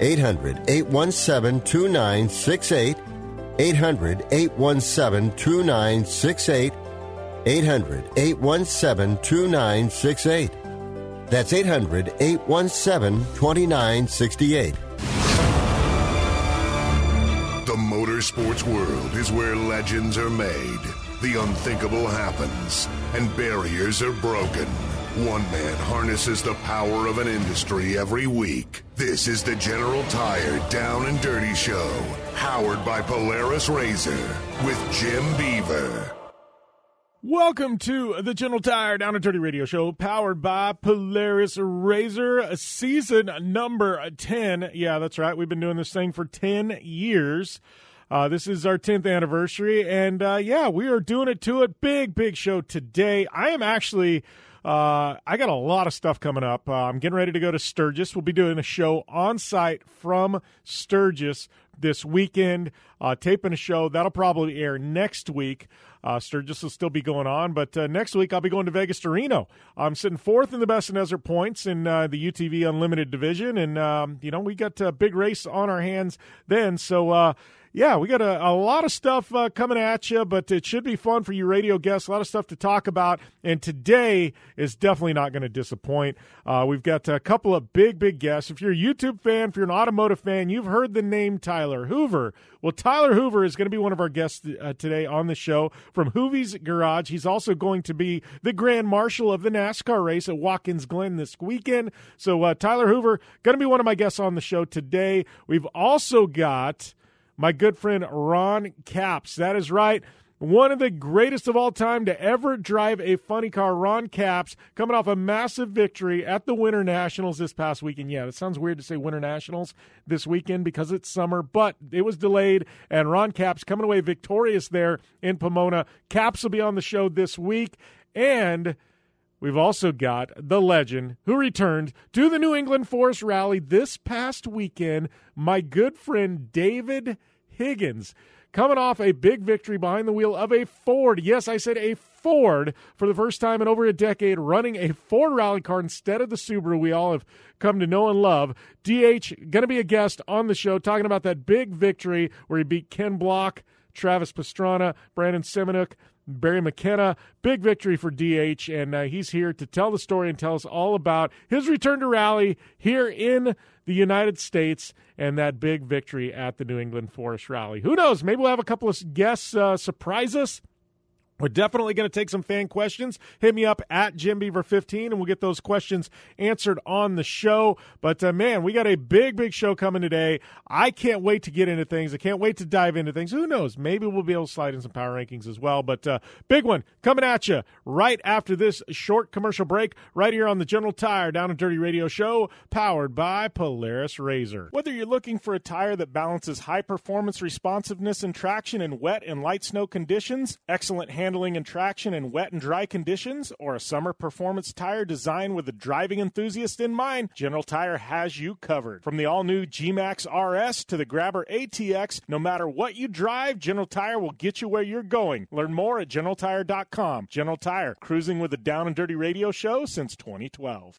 800 817 2968. 800 817 2968. 800 817 2968. That's 800 817 2968. The motorsports world is where legends are made, the unthinkable happens, and barriers are broken. One man harnesses the power of an industry every week. This is the General Tire Down and Dirty Show, powered by Polaris Razor with Jim Beaver. Welcome to the General Tire Down and Dirty Radio Show, powered by Polaris Razor, season number 10. Yeah, that's right. We've been doing this thing for 10 years. Uh, this is our 10th anniversary, and uh, yeah, we are doing it to a big, big show today. I am actually. Uh, I got a lot of stuff coming up. Uh, I'm getting ready to go to Sturgis. We'll be doing a show on site from Sturgis this weekend, uh, taping a show that'll probably air next week. Uh, Sturgis will still be going on, but uh, next week I'll be going to Vegas to Reno. I'm sitting fourth in the Best in Desert points in uh, the UTV Unlimited division, and um, you know we got a big race on our hands then. So uh, yeah, we got a, a lot of stuff uh, coming at you, but it should be fun for you radio guests. A lot of stuff to talk about, and today is definitely not going to disappoint. Uh, we've got a couple of big, big guests. If you're a YouTube fan, if you're an automotive fan, you've heard the name Tyler Hoover. Well, Tyler Hoover is going to be one of our guests uh, today on the show from Hoovy's Garage. He's also going to be the grand marshal of the NASCAR race at Watkins Glen this weekend. So, uh, Tyler Hoover going to be one of my guests on the show today. We've also got my good friend Ron Capps. That is right. One of the greatest of all time to ever drive a funny car, Ron Capps, coming off a massive victory at the Winter Nationals this past weekend. Yeah, it sounds weird to say Winter Nationals this weekend because it's summer, but it was delayed, and Ron Capps coming away victorious there in Pomona. Capps will be on the show this week, and we've also got the legend who returned to the New England Forest Rally this past weekend, my good friend David Higgins coming off a big victory behind the wheel of a Ford. Yes, I said a Ford for the first time in over a decade, running a Ford rally car instead of the Subaru we all have come to know and love. DH going to be a guest on the show talking about that big victory where he beat Ken Block, Travis Pastrana, Brandon Semenuk, Barry McKenna. Big victory for DH, and uh, he's here to tell the story and tell us all about his return to rally here in the United States and that big victory at the New England Forest Rally. Who knows? Maybe we'll have a couple of guests uh, surprise us. We're definitely going to take some fan questions. Hit me up at Jim Beaver 15 and we'll get those questions answered on the show. But uh, man, we got a big, big show coming today. I can't wait to get into things. I can't wait to dive into things. Who knows? Maybe we'll be able to slide in some power rankings as well. But uh, big one coming at you right after this short commercial break, right here on the General Tire Down and Dirty Radio Show, powered by Polaris Razor. Whether you're looking for a tire that balances high performance responsiveness and traction in wet and light snow conditions, excellent hand handling and traction in wet and dry conditions, or a summer performance tire designed with the driving enthusiast in mind, General Tire has you covered. From the all new G Max RS to the Grabber ATX, no matter what you drive, General Tire will get you where you're going. Learn more at GeneralTire.com. General Tire, cruising with the Down and Dirty Radio Show since 2012.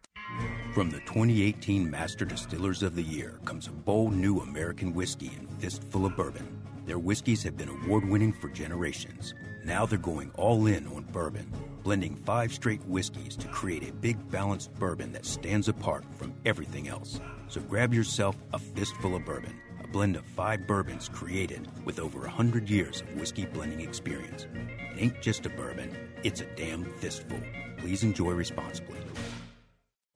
From the 2018 Master Distillers of the Year comes a bold new American whiskey and fistful of bourbon. Their whiskeys have been award winning for generations. Now they're going all in on bourbon, blending five straight whiskeys to create a big balanced bourbon that stands apart from everything else. So grab yourself a fistful of bourbon, a blend of five bourbons created with over 100 years of whiskey blending experience. It ain't just a bourbon, it's a damn fistful. Please enjoy responsibly.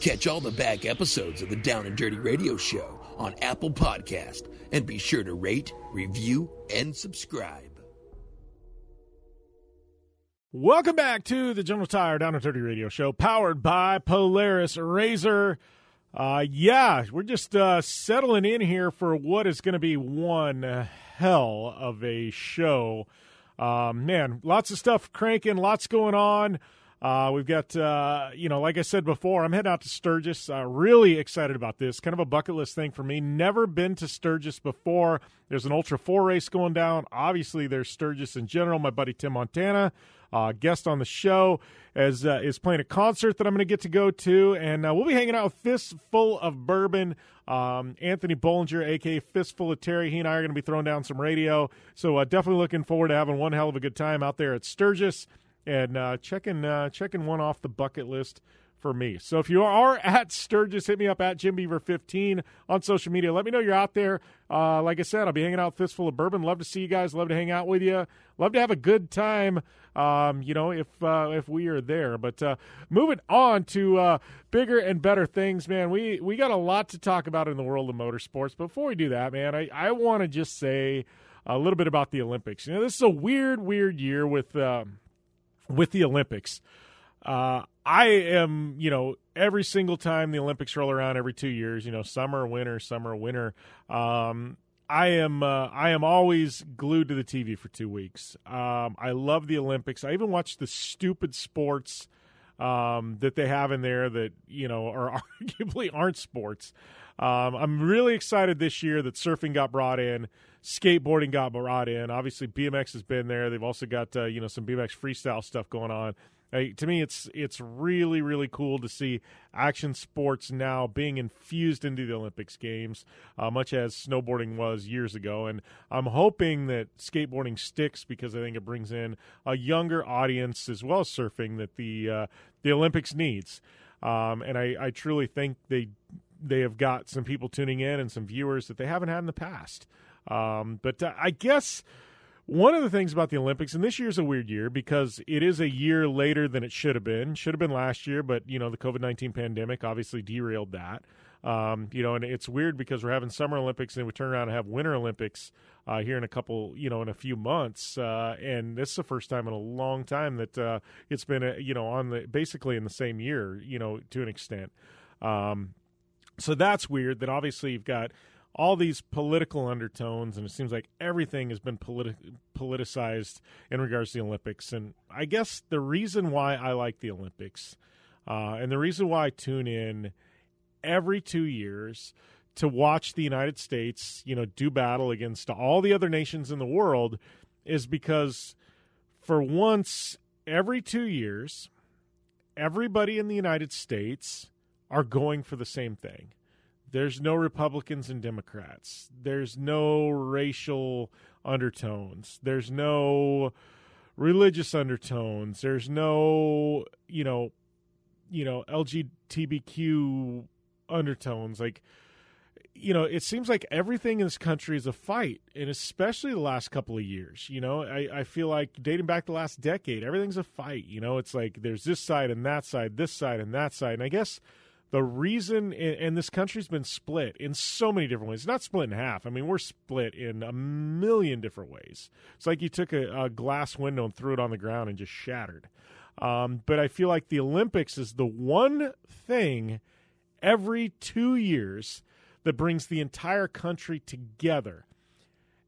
Catch all the back episodes of the Down and Dirty Radio Show on Apple Podcast and be sure to rate, review, and subscribe. Welcome back to the General Tire Down and Dirty Radio Show, powered by Polaris Razor. Uh, yeah, we're just uh, settling in here for what is going to be one hell of a show. Um, man, lots of stuff cranking, lots going on. Uh, we've got, uh, you know, like I said before, I'm heading out to Sturgis. Uh, really excited about this. Kind of a bucket list thing for me. Never been to Sturgis before. There's an Ultra 4 race going down. Obviously, there's Sturgis in general. My buddy Tim Montana, uh, guest on the show, is, uh, is playing a concert that I'm going to get to go to. And uh, we'll be hanging out with Fistful of Bourbon. Um, Anthony Bollinger, aka Fistful of Terry, he and I are going to be throwing down some radio. So definitely looking forward to having one hell of a good time out there at Sturgis and uh, checking uh, checking one off the bucket list for me. So if you are at Sturgis, hit me up at Jim Beaver 15 on social media. Let me know you're out there. Uh, like I said, I'll be hanging out Fistful of Bourbon. Love to see you guys. Love to hang out with you. Love to have a good time. Um, you know, if uh, if we are there. But uh, moving on to uh, bigger and better things, man. We we got a lot to talk about in the world of motorsports. Before we do that, man, I I want to just say a little bit about the Olympics. You know, this is a weird, weird year with. Um, with the Olympics. Uh, I am, you know, every single time the Olympics roll around every two years, you know, summer, winter, summer, winter. Um, I am uh, I am always glued to the TV for two weeks. Um, I love the Olympics. I even watch the stupid sports um, that they have in there that you know are arguably aren't sports. Um, I'm really excited this year that surfing got brought in, skateboarding got brought in. Obviously, BMX has been there. They've also got uh, you know some BMX freestyle stuff going on. Uh, to me, it's it's really really cool to see action sports now being infused into the Olympics games, uh, much as snowboarding was years ago. And I'm hoping that skateboarding sticks because I think it brings in a younger audience as well as surfing that the uh, the Olympics needs. Um, and I, I truly think they they have got some people tuning in and some viewers that they haven't had in the past. Um, but uh, I guess one of the things about the Olympics, and this year's a weird year because it is a year later than it should have been. Should have been last year, but you know the COVID nineteen pandemic obviously derailed that. Um, you know, and it's weird because we're having Summer Olympics and we turn around and have Winter Olympics uh, here in a couple, you know, in a few months. Uh, and this is the first time in a long time that uh, it's been, a, you know, on the basically in the same year, you know, to an extent. Um, so that's weird. That obviously you've got all these political undertones, and it seems like everything has been politi- politicized in regards to the Olympics. And I guess the reason why I like the Olympics, uh, and the reason why I tune in every two years to watch the United States, you know, do battle against all the other nations in the world is because for once every 2 years everybody in the United States are going for the same thing. There's no Republicans and Democrats. There's no racial undertones. There's no religious undertones. There's no, you know, you know, LGBTQ undertones. Like, you know, it seems like everything in this country is a fight, and especially the last couple of years. You know, I, I feel like dating back the last decade, everything's a fight. You know, it's like there's this side and that side, this side and that side. And I guess the reason, and this country's been split in so many different ways. Not split in half. I mean, we're split in a million different ways. It's like you took a, a glass window and threw it on the ground and just shattered. Um, but I feel like the Olympics is the one thing every two years that brings the entire country together.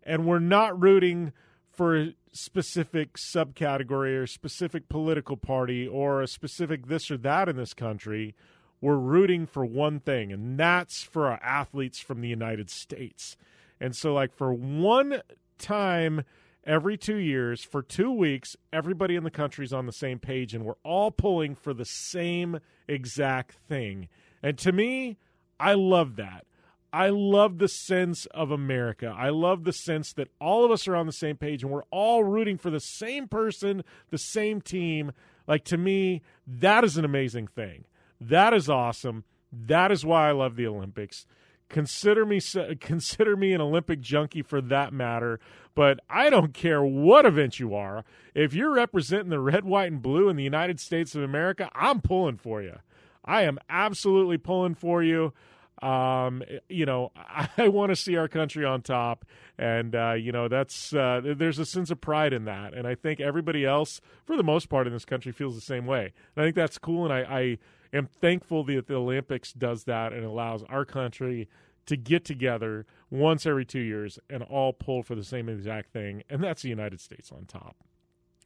And we're not rooting for a specific subcategory or specific political party or a specific this or that in this country. We're rooting for one thing, and that's for our athletes from the United States. And so, like, for one time every two years, for two weeks, everybody in the country is on the same page, and we're all pulling for the same exact thing. And to me, I love that. I love the sense of America. I love the sense that all of us are on the same page and we're all rooting for the same person, the same team. Like to me, that is an amazing thing. That is awesome. That is why I love the Olympics. Consider me consider me an Olympic junkie for that matter, but I don't care what event you are. If you're representing the red, white and blue in the United States of America, I'm pulling for you. I am absolutely pulling for you. Um, you know, I want to see our country on top, and uh, you know that's uh, there's a sense of pride in that, and I think everybody else, for the most part in this country, feels the same way. And I think that's cool, and I, I am thankful that the Olympics does that and allows our country to get together once every two years and all pull for the same exact thing, and that's the United States on top,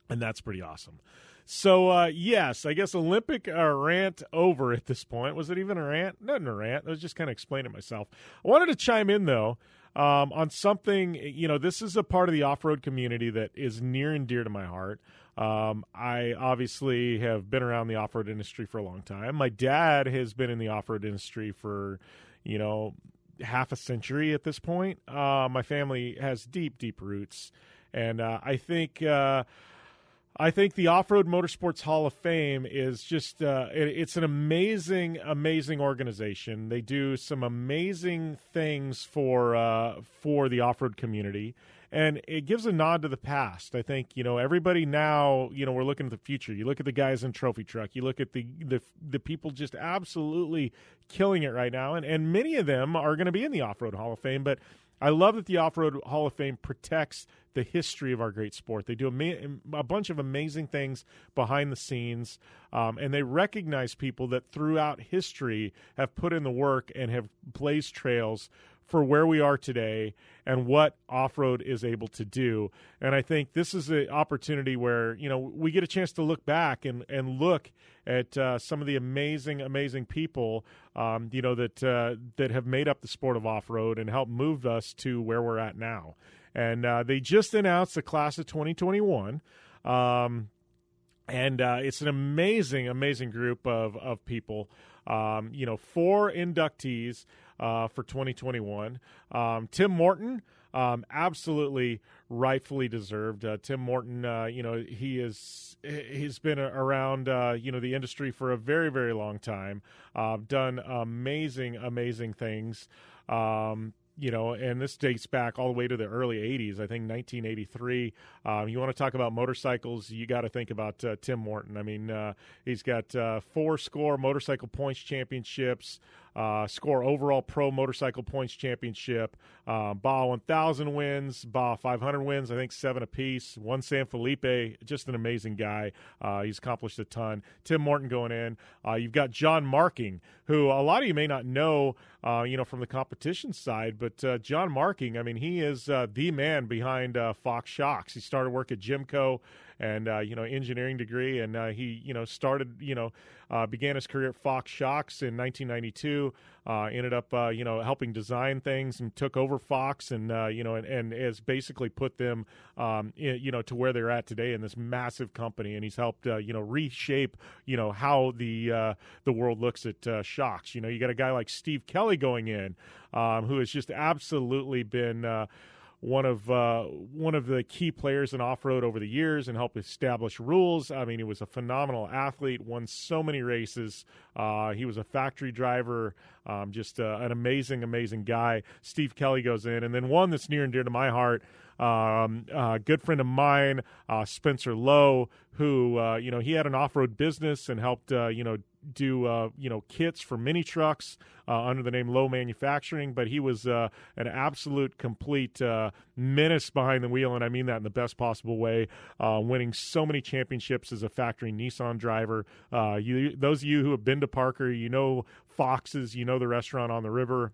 and that's pretty awesome. So uh, yes, I guess Olympic uh, rant over at this point. Was it even a rant? Not a rant. I was just kind of explaining myself. I wanted to chime in though um, on something. You know, this is a part of the off-road community that is near and dear to my heart. Um, I obviously have been around the off-road industry for a long time. My dad has been in the off-road industry for, you know, half a century at this point. Uh, my family has deep, deep roots, and uh, I think uh, I think the Off Road Motorsports Hall of Fame is just, uh, it, it's an amazing, amazing organization. They do some amazing things for, uh, for the off road community. And it gives a nod to the past. I think you know everybody now. You know we're looking at the future. You look at the guys in trophy truck. You look at the the the people just absolutely killing it right now, and and many of them are going to be in the off road Hall of Fame. But I love that the Off Road Hall of Fame protects the history of our great sport. They do a, a bunch of amazing things behind the scenes, um, and they recognize people that throughout history have put in the work and have blazed trails for where we are today and what off road is able to do. And I think this is an opportunity where you know we get a chance to look back and and look at uh, some of the amazing amazing people um, you know that uh, that have made up the sport of off road and helped move us to where we're at now. And uh, they just announced the class of 2021. Um, and uh, it's an amazing, amazing group of of people. Um, you know, four inductees uh, for 2021. Um, Tim Morton, um, absolutely rightfully deserved. Uh, Tim Morton, uh, you know, he is he's been around uh, you know the industry for a very very long time. Uh, done amazing amazing things. Um, you know, and this dates back all the way to the early 80s, I think 1983. Um, you want to talk about motorcycles, you got to think about uh, Tim Morton. I mean, uh, he's got uh, four score motorcycle points championships, uh, score overall pro motorcycle points championship, um, Baja 1000 wins, Baja 500 wins, I think seven apiece, one San Felipe, just an amazing guy. Uh, he's accomplished a ton. Tim Morton going in. Uh, you've got John Marking, who a lot of you may not know, uh, you know, from the competition side, but uh, John Marking, I mean, he is uh, the man behind Fox Shocks. He started work at Jimco and uh, you know engineering degree, and uh, he you know started you know uh, began his career at Fox Shocks in 1992. Uh, ended up, uh, you know, helping design things and took over Fox, and uh, you know, and, and has basically put them, um, in, you know, to where they're at today in this massive company. And he's helped, you know, reshape, you know, how the the world looks at shocks. You know, you got a guy like Steve Kelly going in, um, who has just absolutely been one of uh, one of the key players in off road over the years and helped establish rules. I mean, he was a phenomenal athlete, won so many races. Uh, he was a factory driver, um, just uh, an amazing, amazing guy. Steve Kelly goes in, and then one that's near and dear to my heart. Um, a good friend of mine, uh, Spencer Lowe, who uh, you know he had an off road business and helped uh, you know do uh, you know kits for mini trucks uh, under the name Lowe Manufacturing, but he was uh, an absolute complete uh, menace behind the wheel, and I mean that in the best possible way. Uh, winning so many championships as a factory Nissan driver. Uh, you, those of you who have been to Parker, you know Foxes, you know the restaurant on the river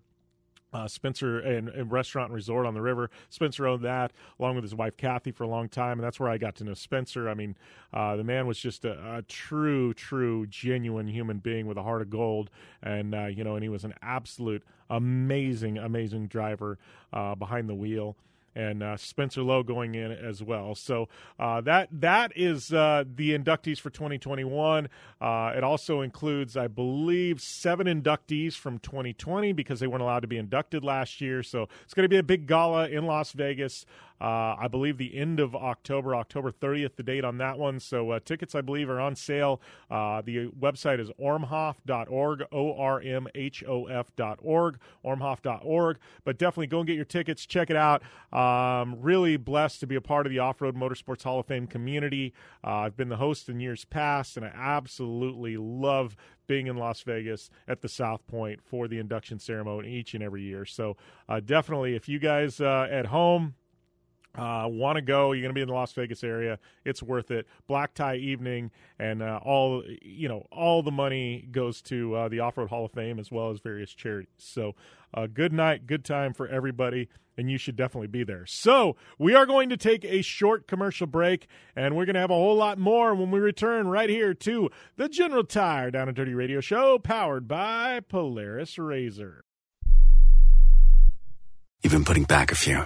uh, Spencer and, and, restaurant and resort on the river. Spencer owned that along with his wife Kathy for a long time, and that's where I got to know Spencer. I mean, uh, the man was just a, a, true, true, genuine human being with a heart of gold, and uh, you know, and he was an absolute amazing, amazing driver uh, behind the wheel and uh, Spencer Lowe going in as well. So uh, that that is uh, the inductees for 2021. Uh, it also includes, I believe, seven inductees from 2020 because they weren't allowed to be inducted last year. So it's going to be a big gala in Las Vegas. Uh, I believe the end of October, October 30th, the date on that one. So uh, tickets, I believe, are on sale. Uh, the website is ormhof.org, O R M H O F.org, ormhof.org. But definitely go and get your tickets. Check it out. Um, really blessed to be a part of the Off Road Motorsports Hall of Fame community. Uh, I've been the host in years past, and I absolutely love being in Las Vegas at the South Point for the induction ceremony each and every year. So uh, definitely, if you guys uh, at home uh, want to go you're going to be in the las vegas area it's worth it. Black tie evening and uh, all you know all the money goes to uh, the off-road hall of fame as well as various charities. So uh, good night good time for everybody and you should definitely be there. So we are going to take a short commercial break and we're going to have a whole lot more when we return right here to the general tire down and dirty radio show powered by polaris razor. You've been putting back a few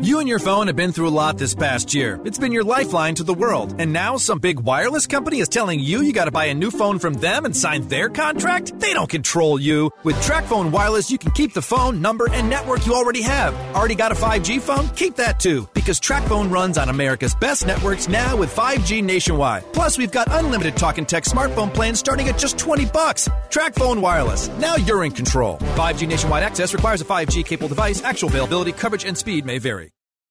You and your phone have been through a lot this past year. It's been your lifeline to the world. And now some big wireless company is telling you you gotta buy a new phone from them and sign their contract? They don't control you. With TracFone Wireless, you can keep the phone, number, and network you already have. Already got a 5G phone? Keep that too. Because TracFone runs on America's best networks now with 5G nationwide. Plus, we've got unlimited talk and text smartphone plans starting at just 20 bucks. TracFone Wireless. Now you're in control. 5G nationwide access requires a 5G capable device. Actual availability, coverage, and speed may vary.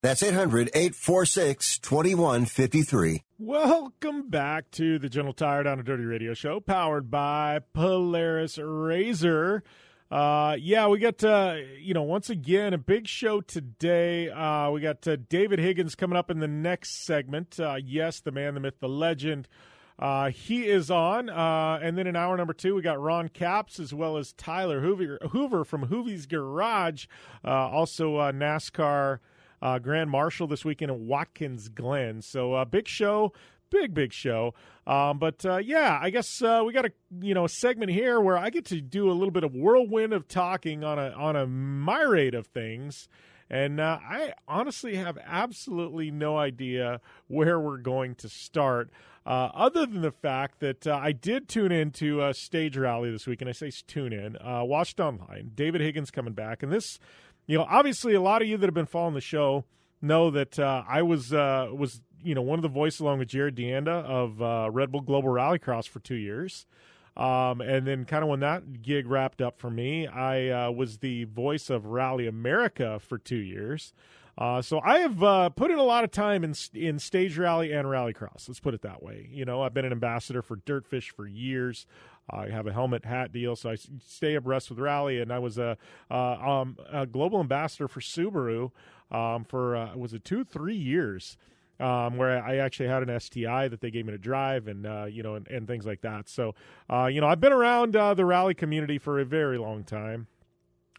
That's 800 846 2153. Welcome back to the General Tire Down and Dirty Radio Show, powered by Polaris Razor. Uh, yeah, we got uh, you know once again a big show today. Uh, we got uh, David Higgins coming up in the next segment. Uh, yes, the man, the myth, the legend. Uh, he is on, uh, and then in hour number two, we got Ron Capps as well as Tyler Hoover, Hoover from Hoovy's Garage, uh, also uh, NASCAR uh, Grand Marshal this weekend in Watkins Glen. So a big show, big big show. Um, but uh, yeah, I guess uh, we got a you know segment here where I get to do a little bit of whirlwind of talking on a on a myriad of things. And uh, I honestly have absolutely no idea where we're going to start, uh, other than the fact that uh, I did tune into a stage rally this week, and I say tune in, uh, watched online. David Higgins coming back, and this you know, obviously, a lot of you that have been following the show know that uh, I was uh, was you know one of the voices along with Jarrod DeAnda of uh, Red Bull Global Rallycross for two years. Um, and then, kind of when that gig wrapped up for me, I uh, was the voice of Rally America for two years. Uh, so I have uh, put in a lot of time in in stage rally and rallycross. Let's put it that way. You know, I've been an ambassador for Dirtfish for years. I have a helmet hat deal, so I stay abreast with rally. And I was a, uh, um, a global ambassador for Subaru um, for uh, was it two three years. Um, where I actually had an STI that they gave me to drive, and uh, you know, and, and, things like that. So, uh, you know, I've been around uh, the rally community for a very long time,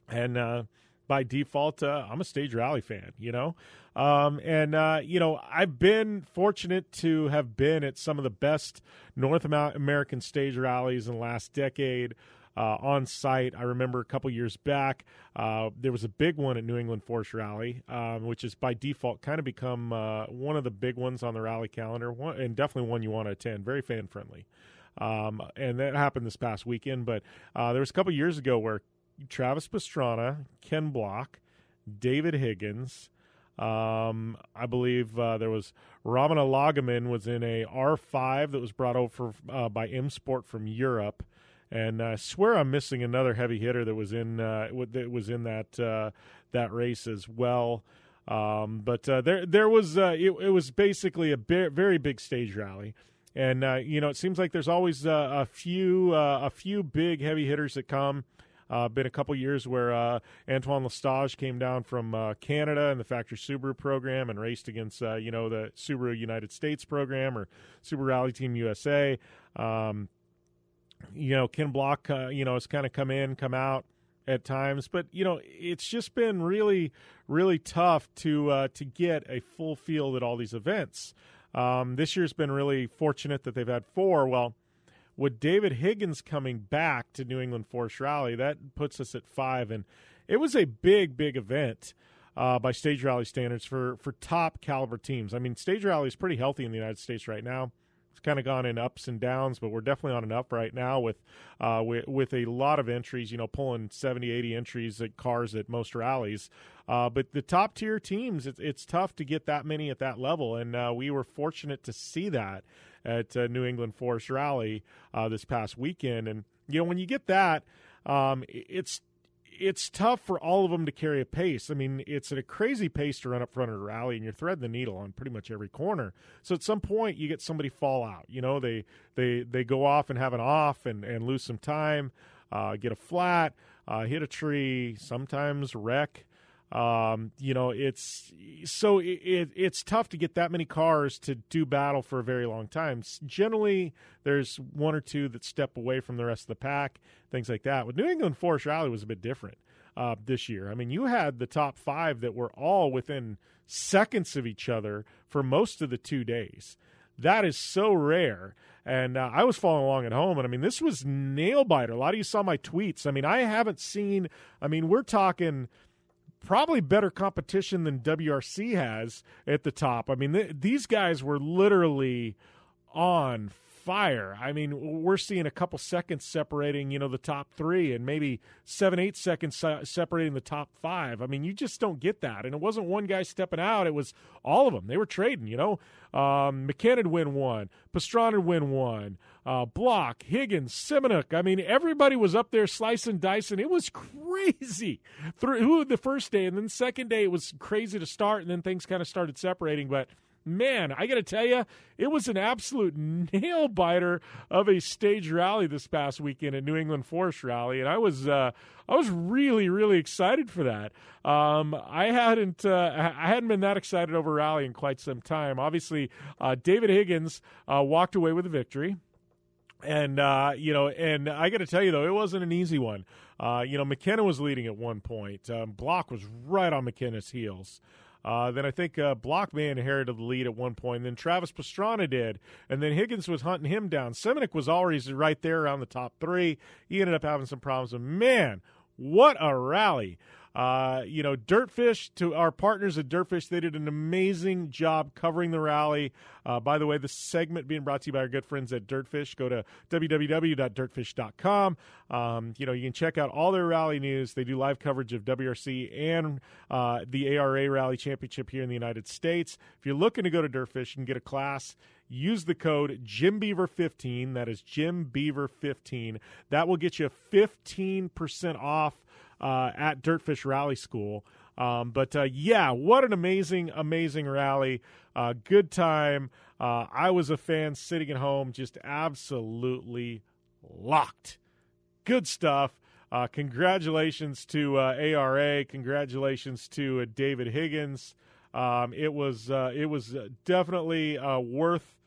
and uh, by default, uh, I'm a stage rally fan, you know? Um, and, uh, you know, I've been fortunate to have been at some of the best North American stage rallies in the last decade. Uh, on site. I remember a couple years back, uh, there was a big one at New England Forest Rally, um, which is by default kind of become uh, one of the big ones on the rally calendar, and definitely one you want to attend. Very fan friendly. Um, and that happened this past weekend. But uh, there was a couple years ago where Travis Pastrana, Ken Block, David Higgins. Um, I believe uh, there was Ramana Lagemann was in a R5 that was brought over uh, by M Sport from Europe, and I swear I'm missing another heavy hitter that was in uh, that was in that uh, that race as well. Um, but uh, there there was uh, it, it, was basically a very big stage rally, and you know it seems like there's always a few a few big heavy hitters that come. Uh, been a couple years where uh, Antoine L'Estage came down from uh, Canada in the Factory Subaru program and raced against, uh, you know, the Subaru United States program or Subaru Rally Team USA. Um, you know, Ken Block, uh, you know, has kind of come in, come out at times, but you know, it's just been really, really tough to uh, to get a full field at all these events. Um, this year's been really fortunate that they've had four. Well, with David Higgins coming back to New England Forest Rally, that puts us at five. And it was a big, big event uh, by stage rally standards for, for top caliber teams. I mean, stage rally is pretty healthy in the United States right now. It's kind of gone in ups and downs, but we're definitely on an up right now with, uh, with, with a lot of entries. You know, pulling 70, 80 entries at cars at most rallies. Uh, but the top tier teams, it's, it's tough to get that many at that level, and uh, we were fortunate to see that at uh, New England Forest Rally uh, this past weekend. And you know, when you get that, um, it's it's tough for all of them to carry a pace. I mean, it's at a crazy pace to run up front of a rally, and you're threading the needle on pretty much every corner. So at some point, you get somebody fall out. You know, they they they go off and have an off and and lose some time, uh, get a flat, uh, hit a tree, sometimes wreck. Um, you know, it's so it, it's tough to get that many cars to do battle for a very long time. Generally, there's one or two that step away from the rest of the pack, things like that. With New England Forest Rally was a bit different uh, this year. I mean, you had the top five that were all within seconds of each other for most of the two days. That is so rare. And uh, I was following along at home, and I mean, this was nail biter. A lot of you saw my tweets. I mean, I haven't seen. I mean, we're talking probably better competition than WRC has at the top. I mean, th- these guys were literally on fire. I mean, we're seeing a couple seconds separating, you know, the top three, and maybe seven, eight seconds se- separating the top five. I mean, you just don't get that. And it wasn't one guy stepping out; it was all of them. They were trading. You know, um, McKenna win one, Pastrana win one, uh, Block, Higgins, Semenuk. I mean, everybody was up there slicing, dicing. It was crazy through the first day, and then the second day it was crazy to start, and then things kind of started separating, but man, I got to tell you, it was an absolute nail biter of a stage rally this past weekend at New England Forest Rally, and I was uh, I was really really excited for that. Um, I hadn't uh, I hadn't been that excited over rally in quite some time. Obviously, uh, David Higgins uh, walked away with a victory. And uh, you know, and I got to tell you though, it wasn't an easy one. Uh, you know, McKenna was leading at one point. Um, Block was right on McKenna's heels. Uh, then I think uh, Block may inherited the lead at one point. Then Travis Pastrana did, and then Higgins was hunting him down. Semenuk was always right there around the top three. He ended up having some problems. And man, what a rally! Uh, you know, Dirtfish to our partners at Dirtfish, they did an amazing job covering the rally. Uh, by the way, the segment being brought to you by our good friends at Dirtfish. Go to www.dirtfish.com. Um, you know, you can check out all their rally news. They do live coverage of WRC and uh, the ARA Rally Championship here in the United States. If you're looking to go to Dirtfish and get a class, use the code JimBeaver15. That is JimBeaver15. That will get you 15% off uh, at Dirtfish Rally School. Um, but uh, yeah, what an amazing, amazing rally. Uh, good time. Uh, I was a fan sitting at home, just absolutely locked. Good stuff. Uh, congratulations to uh, ARA. Congratulations to David Higgins. Um, it was it was definitely worth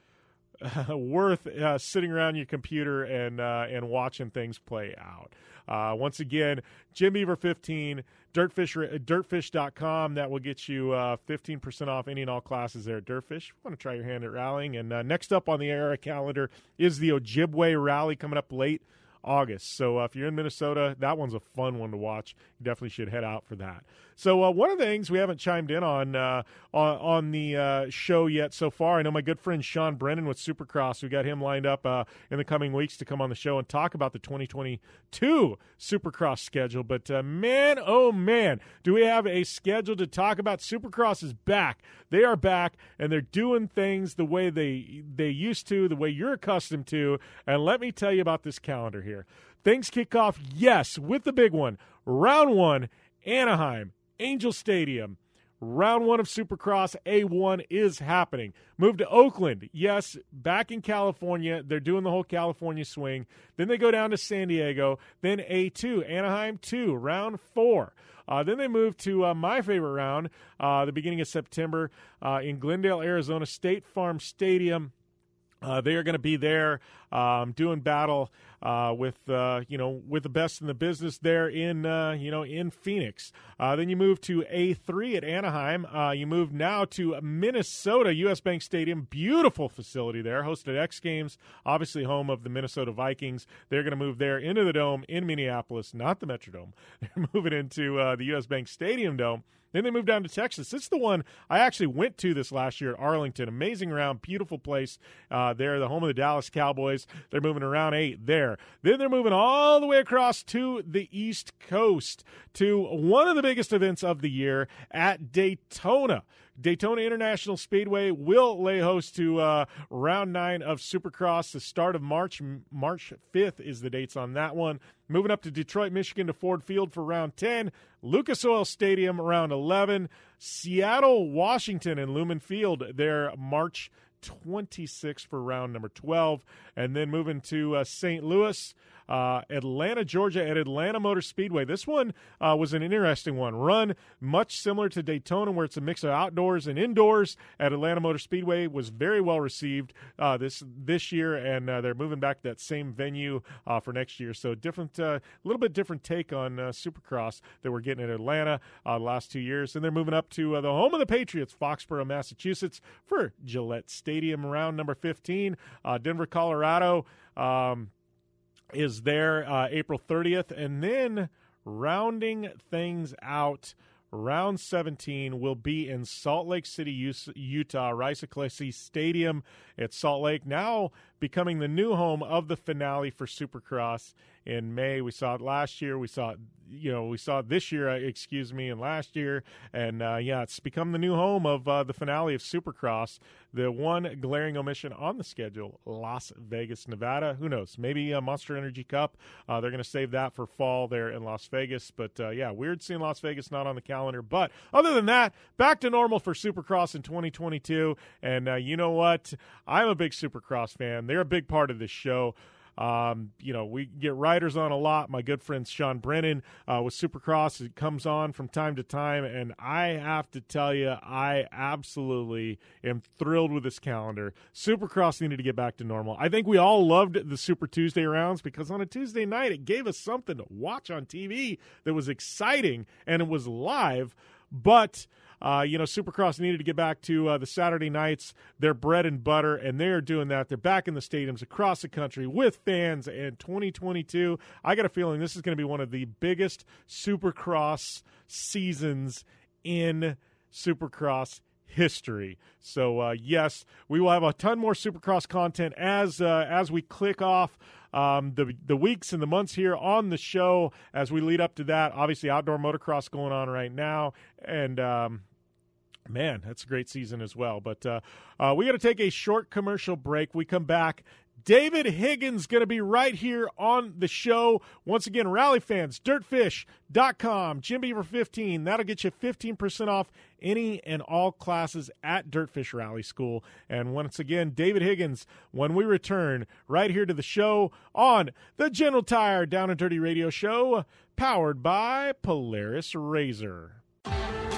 worth uh, sitting around your computer and uh, and watching things play out. Uh, once again, Jim Beaver 15, Dirtfish, dirtfish.com. That will get you uh, 15% off any and all classes there at Dirtfish. Want to try your hand at rallying. And uh, next up on the ARA calendar is the Ojibwe Rally coming up late August. So uh, if you're in Minnesota, that one's a fun one to watch. You definitely should head out for that. So uh, one of the things we haven't chimed in on uh, on, on, the uh, show yet so far, I know my good friend Sean Brennan with Supercross. We got him lined up uh, in the coming weeks to come on the show and talk about the 2022 Supercross schedule. But uh, man, oh man, do we have a schedule to talk about? Supercross is back. They are back, and they're doing things the way they they used to, the way you're accustomed to. And let me tell you about this calendar here. Things kick off, yes, with the big one. Round one, Anaheim, Angel Stadium. Round one of Supercross A1 is happening. Move to Oakland. Yes, back in California. They're doing the whole California swing. Then they go down to San Diego. Then A2, Anaheim 2, round four. Uh, then they move to uh, my favorite round, uh, the beginning of September uh, in Glendale, Arizona, State Farm Stadium. Uh, they are going to be there um, doing battle uh, with uh, you know with the best in the business there in uh, you know in Phoenix. Uh, then you move to A three at Anaheim. Uh, you move now to Minnesota, U.S. Bank Stadium, beautiful facility there, hosted X Games, obviously home of the Minnesota Vikings. They're going to move there into the dome in Minneapolis, not the Metrodome. They're moving into the U.S. Bank Stadium dome. Then they moved down to Texas. This is the one I actually went to this last year at Arlington. Amazing round, beautiful place uh, there, the home of the Dallas Cowboys. They're moving around eight there. Then they're moving all the way across to the East Coast to one of the biggest events of the year at Daytona. Daytona International Speedway will lay host to uh, round nine of Supercross. The start of March, March 5th is the dates on that one. Moving up to Detroit, Michigan to Ford Field for round 10. Lucas Oil Stadium round 11. Seattle, Washington, and Lumen Field there March 26 for round number 12. And then moving to uh, St. Louis uh, Atlanta, Georgia at Atlanta Motor Speedway. This one uh, was an interesting one. Run much similar to Daytona, where it's a mix of outdoors and indoors. At Atlanta Motor Speedway was very well received uh, this this year, and uh, they're moving back to that same venue uh, for next year. So different, a uh, little bit different take on Supercross that we're getting at Atlanta the last two years, and they're moving up to the home of the Patriots, Foxborough, Massachusetts, for Gillette Stadium, round number fifteen. Denver, Colorado. Um, is there uh, April 30th. And then rounding things out round 17 will be in Salt Lake City, Utah, Rice-Eccles Stadium at Salt Lake, now becoming the new home of the finale for Supercross in May. We saw it last year. We saw it, you know, we saw it this year, uh, excuse me, and last year. And uh, yeah, it's become the new home of uh, the finale of Supercross. The one glaring omission on the schedule, Las Vegas, Nevada. Who knows? Maybe a Monster Energy Cup. Uh, they're going to save that for fall there in Las Vegas. But uh, yeah, weird seeing Las Vegas not on the calendar. But other than that, back to normal for Supercross in 2022. And uh, you know what? I'm a big Supercross fan. They're a big part of this show. Um, you know, we get riders on a lot. My good friend Sean Brennan uh, with Supercross it comes on from time to time, and I have to tell you, I absolutely am thrilled with this calendar. Supercross needed to get back to normal. I think we all loved the Super Tuesday rounds because on a Tuesday night, it gave us something to watch on TV that was exciting and it was live, but uh, you know, Supercross needed to get back to uh, the Saturday nights, their bread and butter, and they're doing that. They're back in the stadiums across the country with fans in 2022. I got a feeling this is going to be one of the biggest Supercross seasons in Supercross history. So uh, yes, we will have a ton more Supercross content as uh, as we click off um, the the weeks and the months here on the show as we lead up to that. Obviously, outdoor motocross going on right now, and um, Man, that's a great season as well. But uh, uh, we got to take a short commercial break. We come back. David Higgins going to be right here on the show. Once again, rally fans, dirtfish.com, Jim Beaver 15. That'll get you 15% off any and all classes at Dirtfish Rally School. And once again, David Higgins, when we return right here to the show on the General Tire Down and Dirty Radio Show, powered by Polaris Razor.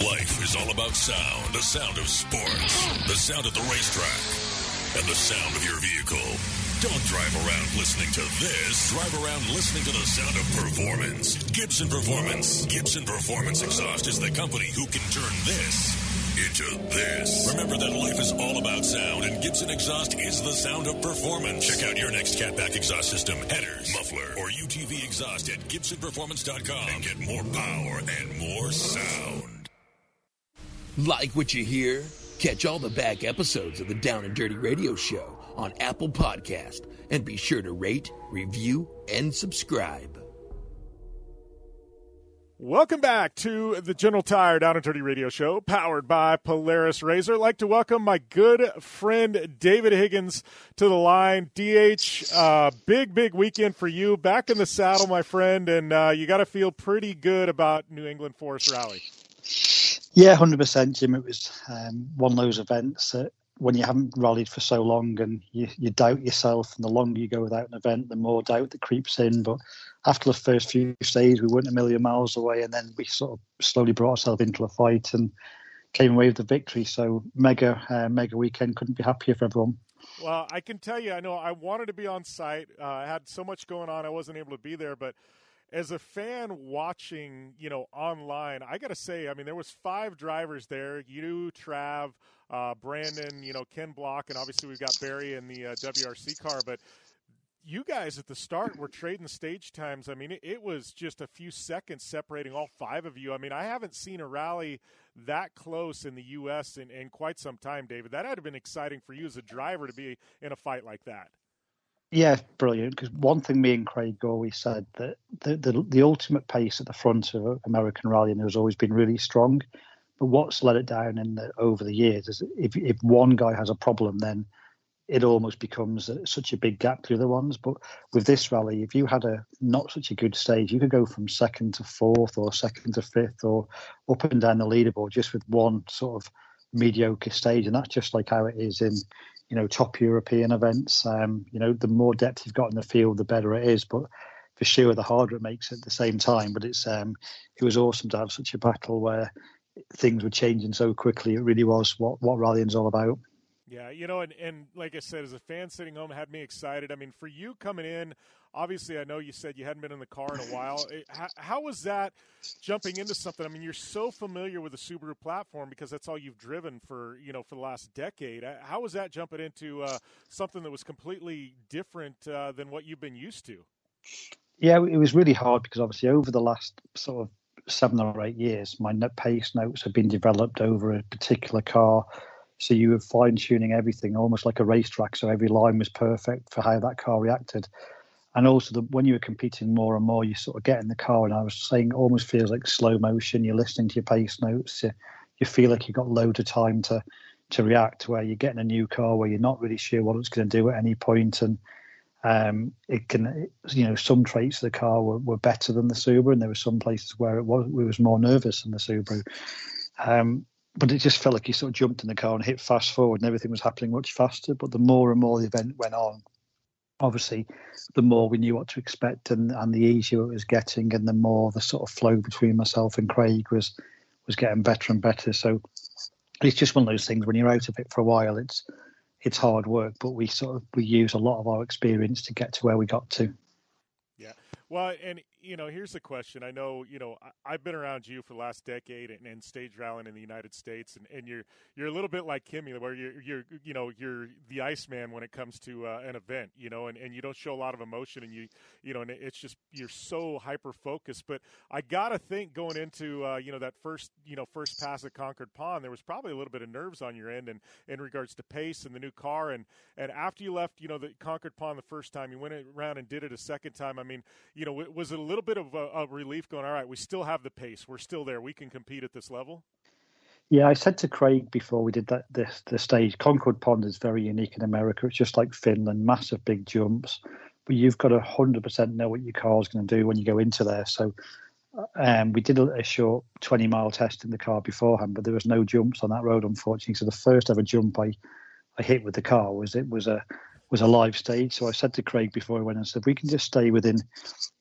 Life is all about sound. The sound of sports, the sound of the racetrack, and the sound of your vehicle. Don't drive around listening to this. Drive around listening to the sound of performance. Gibson Performance. Gibson Performance Exhaust is the company who can turn this into this. Remember that life is all about sound, and Gibson Exhaust is the sound of performance. Check out your next catback exhaust system, headers, muffler, or UTV exhaust at GibsonPerformance.com and get more power and more sound. Like what you hear? Catch all the back episodes of the Down and Dirty Radio Show on Apple Podcast and be sure to rate, review, and subscribe. Welcome back to the General Tire Down and Dirty Radio Show, powered by Polaris Razor. I'd like to welcome my good friend David Higgins to the line. DH, uh, big, big weekend for you. Back in the saddle, my friend, and uh, you got to feel pretty good about New England Forest Rally. Yeah, hundred percent, Jim. It was um, one of those events that when you haven't rallied for so long and you, you doubt yourself, and the longer you go without an event, the more doubt that creeps in. But after the first few stages, we weren't a million miles away, and then we sort of slowly brought ourselves into a fight and came away with the victory. So mega, uh, mega weekend. Couldn't be happier for everyone. Well, I can tell you, I know I wanted to be on site. Uh, I had so much going on, I wasn't able to be there, but as a fan watching, you know, online, I got to say, I mean, there was five drivers there. You, Trav, uh, Brandon, you know, Ken Block, and obviously we've got Barry in the uh, WRC car. But you guys at the start were trading stage times. I mean, it, was just a few seconds separating all five of you. I mean, I haven't seen a rally that close in the U.S. in, in quite some time, David. That had been exciting for you as a driver to be in a fight like that. Yeah, brilliant. Because one thing me and Craig always said that the, the, the ultimate pace at the front of American rallying has always been really strong. But what's let it down in the, over the years is if if one guy has a problem, then it almost becomes such a big gap to the other ones. But with this rally, if you had a not such a good stage, you could go from second to fourth or second to fifth or up and down the leaderboard just with one sort of mediocre stage, and that's just like how it is in you know top European events. Um, you know, the more depth you've got in the field, the better it is. But for sure, the harder it makes at the same time. But it's um, it was awesome to have such a battle where things were changing so quickly. It really was what what rallying's all about. Yeah, you know, and, and like I said, as a fan sitting home, had me excited. I mean, for you coming in, obviously, I know you said you hadn't been in the car in a while. How, how, was that jumping into something? I mean, you're so familiar with the Subaru platform because that's all you've driven for you know for the last decade. Uh, how was that jumping into uh, something that was completely different uh, than what you've been used to? Yeah, it was really hard because obviously over the last sort of seven or eight years, my pace notes have been developed over a particular car. So you were fine tuning everything almost like a racetrack. So every line was perfect for how that car reacted. And also, the, when you were competing more and more, you sort of get in the car, and I was saying, almost feels like slow motion. You're listening to your pace notes. You, you feel like you've got loads of time to to react. Where you're getting a new car where you're not really sure what it's going to do at any point, and um, it can, you know, some traits of the car were, were better than the Subaru, and there were some places where it was was more nervous than the Subaru. Um, but it just felt like he sort of jumped in the car and hit fast forward, and everything was happening much faster. But the more and more the event went on, obviously, the more we knew what to expect, and, and the easier it was getting, and the more the sort of flow between myself and Craig was was getting better and better. So it's just one of those things when you're out of it for a while, it's it's hard work, but we sort of we use a lot of our experience to get to where we got to. Yeah. Well, and you know, here's the question. I know, you know, I, have been around you for the last decade and, and stage rallying in the United States, and, and you're you're a little bit like Kimi, where you're you're you know you're the Iceman when it comes to uh, an event, you know, and, and you don't show a lot of emotion, and you you know, and it's just you're so hyper focused. But I gotta think going into uh, you know that first you know first pass at Concord Pond, there was probably a little bit of nerves on your end, and in regards to pace and the new car, and and after you left, you know, the Concord Pond the first time, you went around and did it a second time. I mean, you know, was it a little bit of a, a, relief going, all right, we still have the pace. We're still there. We can compete at this level? Yeah, I said to Craig before we did that this the stage, Concord Pond is very unique in America. It's just like Finland, massive big jumps. But you've got to 100% know what your car is going to do when you go into there. So um, we did a, a, short 20 mile test in the car beforehand, but there was no jumps on that road, unfortunately. So the first ever jump I, I hit with the car was it was a was a live stage. So I said to Craig before I went and said, we can just stay within,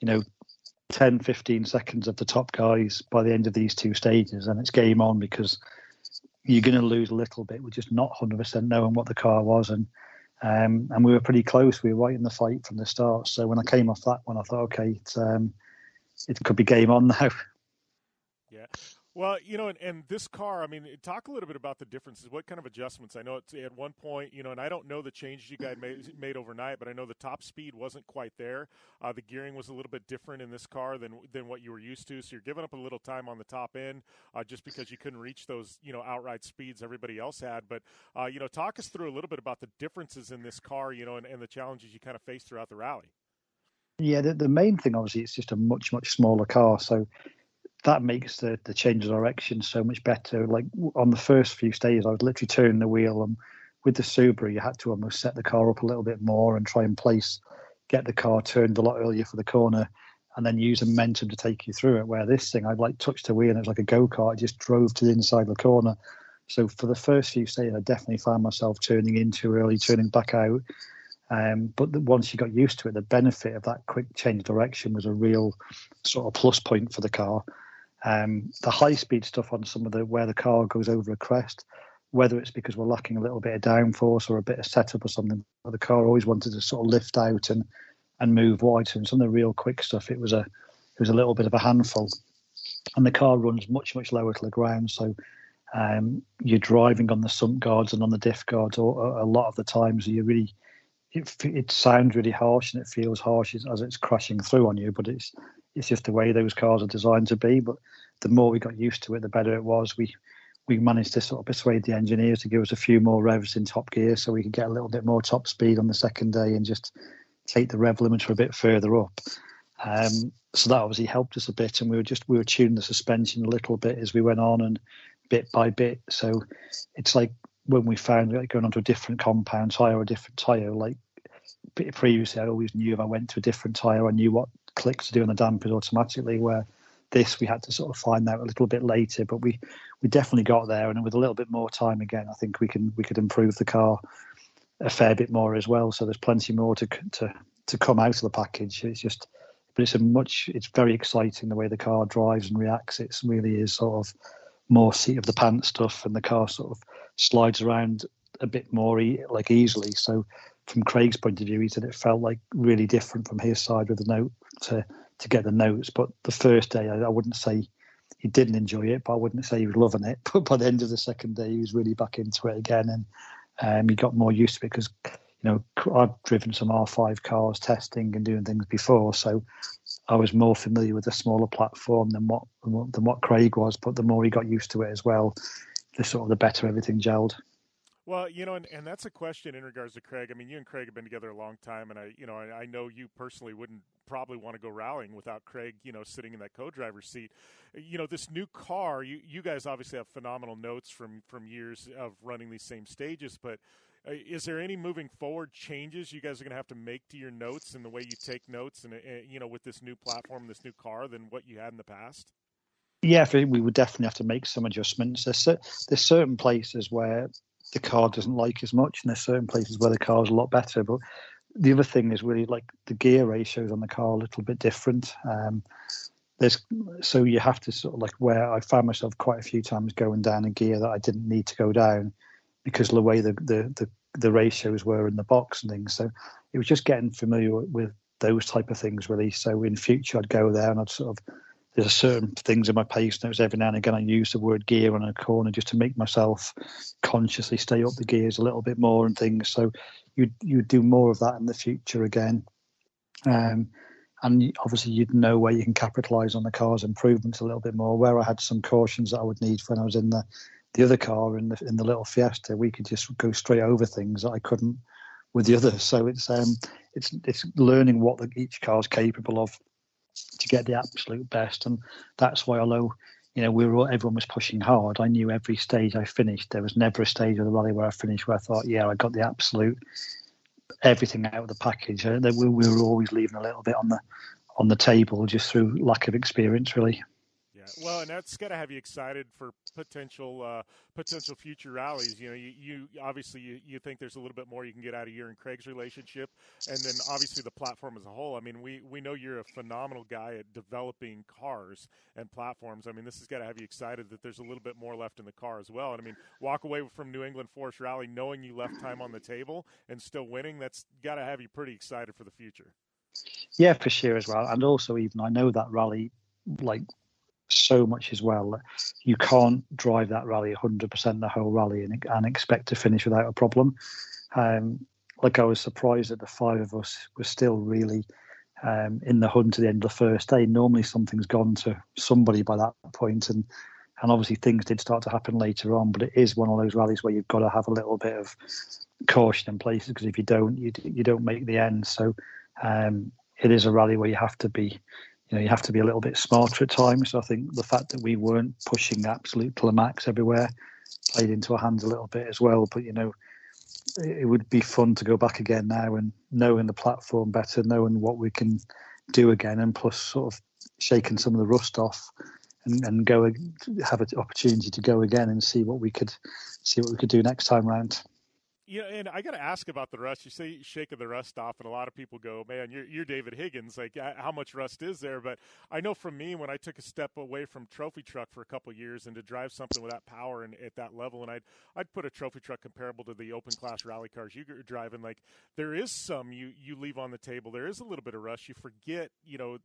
you know, 10, 15 seconds of the top guys by the end of these two stages, and it's game on because you're going to lose a little bit with just not 100% knowing what the car was. And um, and we were pretty close. We were right in the fight from the start. So when I came off that one, I thought, okay, um, it could be game on now. Well, you know, and, and, this car, I mean, talk a little bit about the differences. What kind of adjustments? I know it's at one point, you know, and I don't know the changes you guys made, made overnight, but I know the top speed wasn't quite there. Uh, the gearing was a little bit different in this car than than what you were used to. So you're giving up a little time on the top end uh, just because you couldn't reach those, you know, outright speeds everybody else had. But, uh, you know, talk us through a little bit about the differences in this car, you know, and, and the challenges you kind of faced throughout the rally. Yeah, the, the main thing, obviously, it's just a much, much smaller car. So that makes the, the change of direction so much better. Like on the first few stages, I was literally turning the wheel, and with the Subaru, you had to almost set the car up a little bit more and try and place, get the car turned a lot earlier for the corner, and then use momentum to take you through it. Where this thing, I'd like touched the wheel, and it was like a go kart. just drove to the inside of the corner. So for the first few stages, I definitely found myself turning in too early, turning back out. Um, but the, once you got used to it, the benefit of that quick change of direction was a real sort of plus point for the car. Um, the high speed stuff on some of the where the car goes over a crest, whether it's because we're lacking a little bit of downforce or a bit of setup or something, the car always wanted to sort of lift out and and move wide. In some of the real quick stuff, it was a it was a little bit of a handful, and the car runs much much lower to the ground. So um, you're driving on the sump guards and on the diff guards or, a lot of the times. So you really it, it sounds really harsh and it feels harsh as it's crashing through on you, but it's it's just the way those cars are designed to be. But the more we got used to it, the better it was. We we managed to sort of persuade the engineers to give us a few more revs in top gear so we could get a little bit more top speed on the second day and just take the rev limiter a bit further up. Um, so that obviously helped us a bit, and we were just we were tuning the suspension a little bit as we went on and bit by bit. So it's like when we found like going onto a different compound tire or a different tire, like previously I always knew if I went to a different tire, I knew what clicks to do on the dampers automatically. Where this we had to sort of find out a little bit later, but we we definitely got there, and with a little bit more time again, I think we can we could improve the car a fair bit more as well. So there's plenty more to to to come out of the package. It's just, but it's a much it's very exciting the way the car drives and reacts. It really is sort of more seat of the pants stuff, and the car sort of slides around a bit more e- like easily. So from Craig's point of view, he said it felt like really different from his side with the note to to get the notes. But the first day, I, I wouldn't say he didn't enjoy it, but I wouldn't say he was loving it. But by the end of the second day, he was really back into it again, and um, he got more used to it because you know I've driven some R5 cars testing and doing things before, so I was more familiar with the smaller platform than what than what Craig was. But the more he got used to it as well, the sort of the better everything gelled. Well, you know, and, and that's a question in regards to Craig. I mean, you and Craig have been together a long time, and I, you know, I, I know you personally wouldn't probably want to go rallying without Craig, you know, sitting in that co-driver seat. You know, this new car, you you guys obviously have phenomenal notes from from years of running these same stages, but uh, is there any moving forward changes you guys are going to have to make to your notes and the way you take notes and uh, you know with this new platform this new car than what you had in the past yeah we would definitely have to make some adjustments there's, there's certain places where the car doesn't like as much, and there's certain places where the car is a lot better. But the other thing is really like the gear ratios on the car a little bit different. Um, there's so you have to sort of like where I found myself quite a few times going down a gear that I didn't need to go down because of the way the the the, the ratios were in the box and things. So it was just getting familiar with those type of things really. So in future I'd go there and I'd sort of there's certain things in my pace notes every now and again I use the word gear on a corner just to make myself consciously stay up the gears a little bit more and things. So you you do more of that in the future again. Um, and obviously you'd know where you can capitalize on the car's improvements a little bit more. Where I had some cautions that I would need when I was in the the other car in the in the little Fiesta, we could just go straight over things that I couldn't with the other. So it's um it's it's learning what the, each car's capable of to get the absolute best. And that's why, although you know we were everyone was pushing hard, I knew every stage I finished. There was never a stage of the rally where I finished where I thought, yeah, I got the absolute everything out of the package. Uh, we, we were always leaving a little bit on the on the table just through lack of experience, really. Well, and that's got to have you excited for potential uh, potential future rallies. You know, you, you obviously you, you, think there's a little bit more you can get out of your and Craig's relationship, and then obviously the platform as a whole. I mean, we we know you're a phenomenal guy at developing cars and platforms. I mean, this has got to have you excited that there's a little bit more left in the car as well. And I mean, walk away from New England Forest Rally knowing you left time on the table and still winning. That's got to have you pretty excited for the future. Yeah, for sure as well. And also, even I know that rally like so much as well. You can't drive that rally 100% the whole rally and, and expect to finish without a problem. Um, like I was surprised that the five of us were still really um, in the hunt at the end of the first day. Normally something's gone to somebody by that point, and and obviously things did start to happen later on. But it is one of those rallies where you've got to have a little bit of caution in places because if you don't, you you don't make the end. So um, it is a rally where you have to be. You know, you have to be a little bit smarter at times. So I think the fact that we weren't pushing absolute to the max everywhere played into our hands a little bit as well. But you know, it would be fun to go back again now and knowing the platform better, knowing what we can do again, and plus sort of shaking some of the rust off and, and go have an opportunity to go again and see what we could see what we could do next time round. Yeah, and I got to ask about the rust. You say shaking the rust off, and a lot of people go, "Man, you're, you're David Higgins. Like, how much rust is there?" But I know from me, when I took a step away from trophy truck for a couple years and to drive something with that power and at that level, and I'd I'd put a trophy truck comparable to the open class rally cars you're driving. Like, there is some you you leave on the table. There is a little bit of rust. You forget, you know,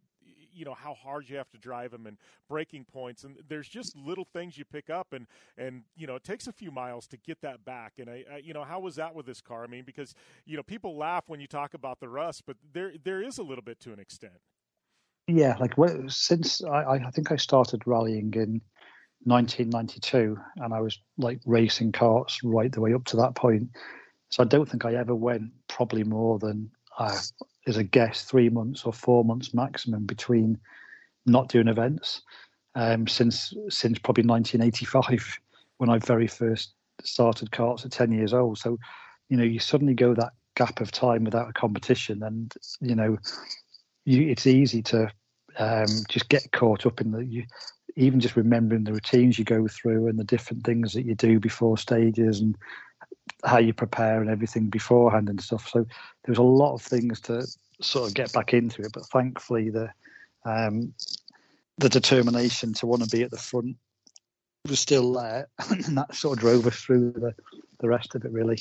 you know how hard you have to drive them and braking points and there's just little things you pick up and and you know it takes a few miles to get that back and I, I, you know how was that with this car? I mean because you know people laugh when you talk about the rust but there there is a little bit to an extent. Yeah like since i i think i started rallying in 1992 and i was like racing karts right the way up to that point. So i don't think i ever went probably more than uh, as a guest three months or four months maximum between not doing events um, since since probably 1985 when I very first started karts at 10 years old. So, you know, you suddenly go that gap of time without a competition, and you know, you, it's easy to um, just get caught up in the you, even just remembering the routines you go through and the different things that you do before stages and how you prepare and everything beforehand and stuff. So there was a lot of things to sort of get back into it. But thankfully, the um, the determination to want to be at the front was still there, and that sort of drove us through the the rest of it really.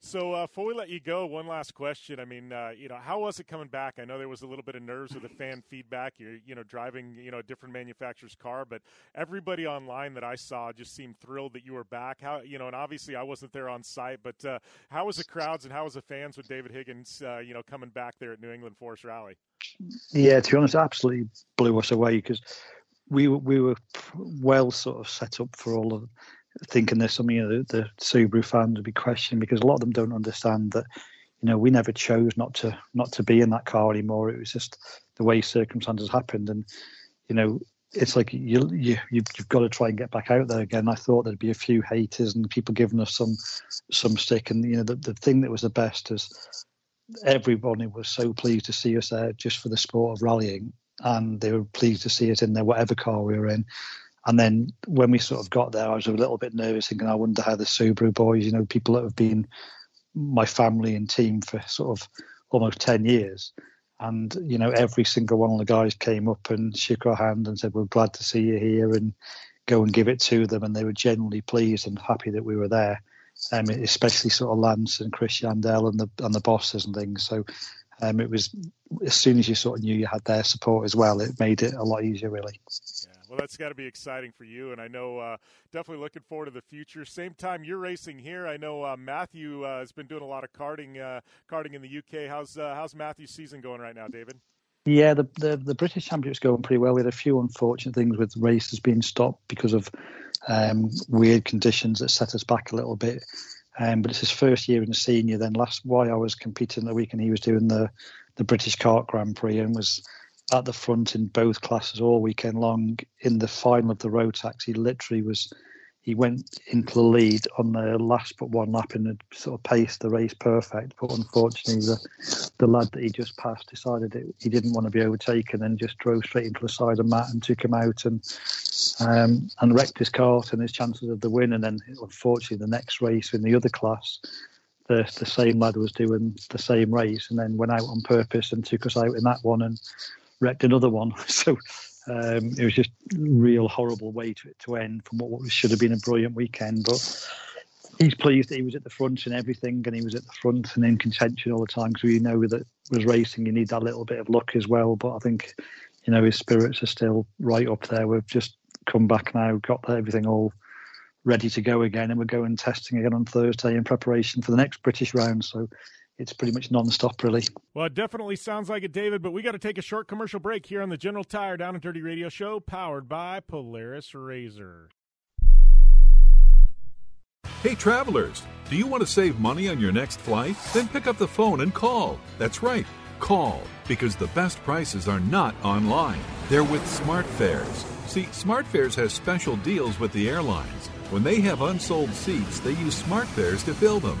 So uh, before we let you go, one last question. I mean, uh, you know, how was it coming back? I know there was a little bit of nerves with the fan feedback. You're, you know, driving, you know, a different manufacturer's car, but everybody online that I saw just seemed thrilled that you were back. How, you know, and obviously I wasn't there on site, but uh, how was the crowds and how was the fans with David Higgins, uh, you know, coming back there at New England Forest Rally? Yeah, to be honest, absolutely blew us away because we we were well sort of set up for all of thinking there's you know, the, the Subaru fans would be questioning because a lot of them don't understand that you know we never chose not to not to be in that car anymore. It was just the way circumstances happened, and you know it's like you you you've, you've got to try and get back out there again. I thought there'd be a few haters and people giving us some some stick, and you know the the thing that was the best is everybody was so pleased to see us there just for the sport of rallying, and they were pleased to see us in there whatever car we were in. And then when we sort of got there, I was a little bit nervous, thinking, I wonder how the Subaru boys, you know, people that have been my family and team for sort of almost 10 years. And, you know, every single one of the guys came up and shook our hand and said, We're glad to see you here and go and give it to them. And they were genuinely pleased and happy that we were there. Um, especially sort of Lance and Chris Yandel and the and the bosses and things. So um, it was as soon as you sort of knew you had their support as well, it made it a lot easier, really. Well, that's got to be exciting for you, and I know uh, definitely looking forward to the future. Same time you're racing here, I know uh, Matthew uh, has been doing a lot of karting, uh, karting in the UK. How's uh, how's Matthew's season going right now, David? Yeah, the, the, the British Championship's going pretty well. We had a few unfortunate things with races being stopped because of um, weird conditions that set us back a little bit. Um, but it's his first year in the senior. Then last why I was competing the weekend, he was doing the the British Kart Grand Prix and was at the front in both classes all weekend long. In the final of the Rotax, he literally was he went into the lead on the last but one lap and had sort of paced the race perfect. But unfortunately, the the lad that he just passed decided it, he didn't want to be overtaken and just drove straight into the side of Matt and took him out and um, and wrecked his kart and his chances of the win. And then unfortunately, the next race in the other class. The, the same lad was doing the same race and then went out on purpose and took us out in that one and wrecked another one. So um, it was just real horrible way to to end from what should have been a brilliant weekend. But he's pleased that he was at the front and everything, and he was at the front and in contention all the time. So you know that was racing, you need that little bit of luck as well. But I think you know his spirits are still right up there. We've just come back now, got everything all ready to go again, and we're going testing again on Thursday in preparation for the next British round. So it's pretty much non-stop, really. Well, it definitely sounds like it, David. But we got to take a short commercial break here on the General Tire Down and Dirty Radio Show, powered by Polaris Razor. Hey, travelers, do you want to save money on your next flight? Then pick up the phone and call. That's right, call, because the best prices are not online. They're with SmartFares. See, SmartFares has special deals with the airlines. When they have unsold seats, they use SmartFares to fill them.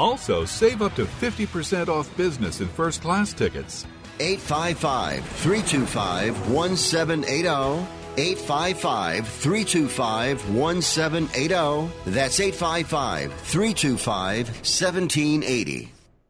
Also, save up to 50% off business and first class tickets. 855 325 1780. 855 325 1780. That's 855 325 1780.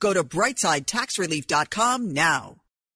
Go to BrightsideTaxRelief.com now.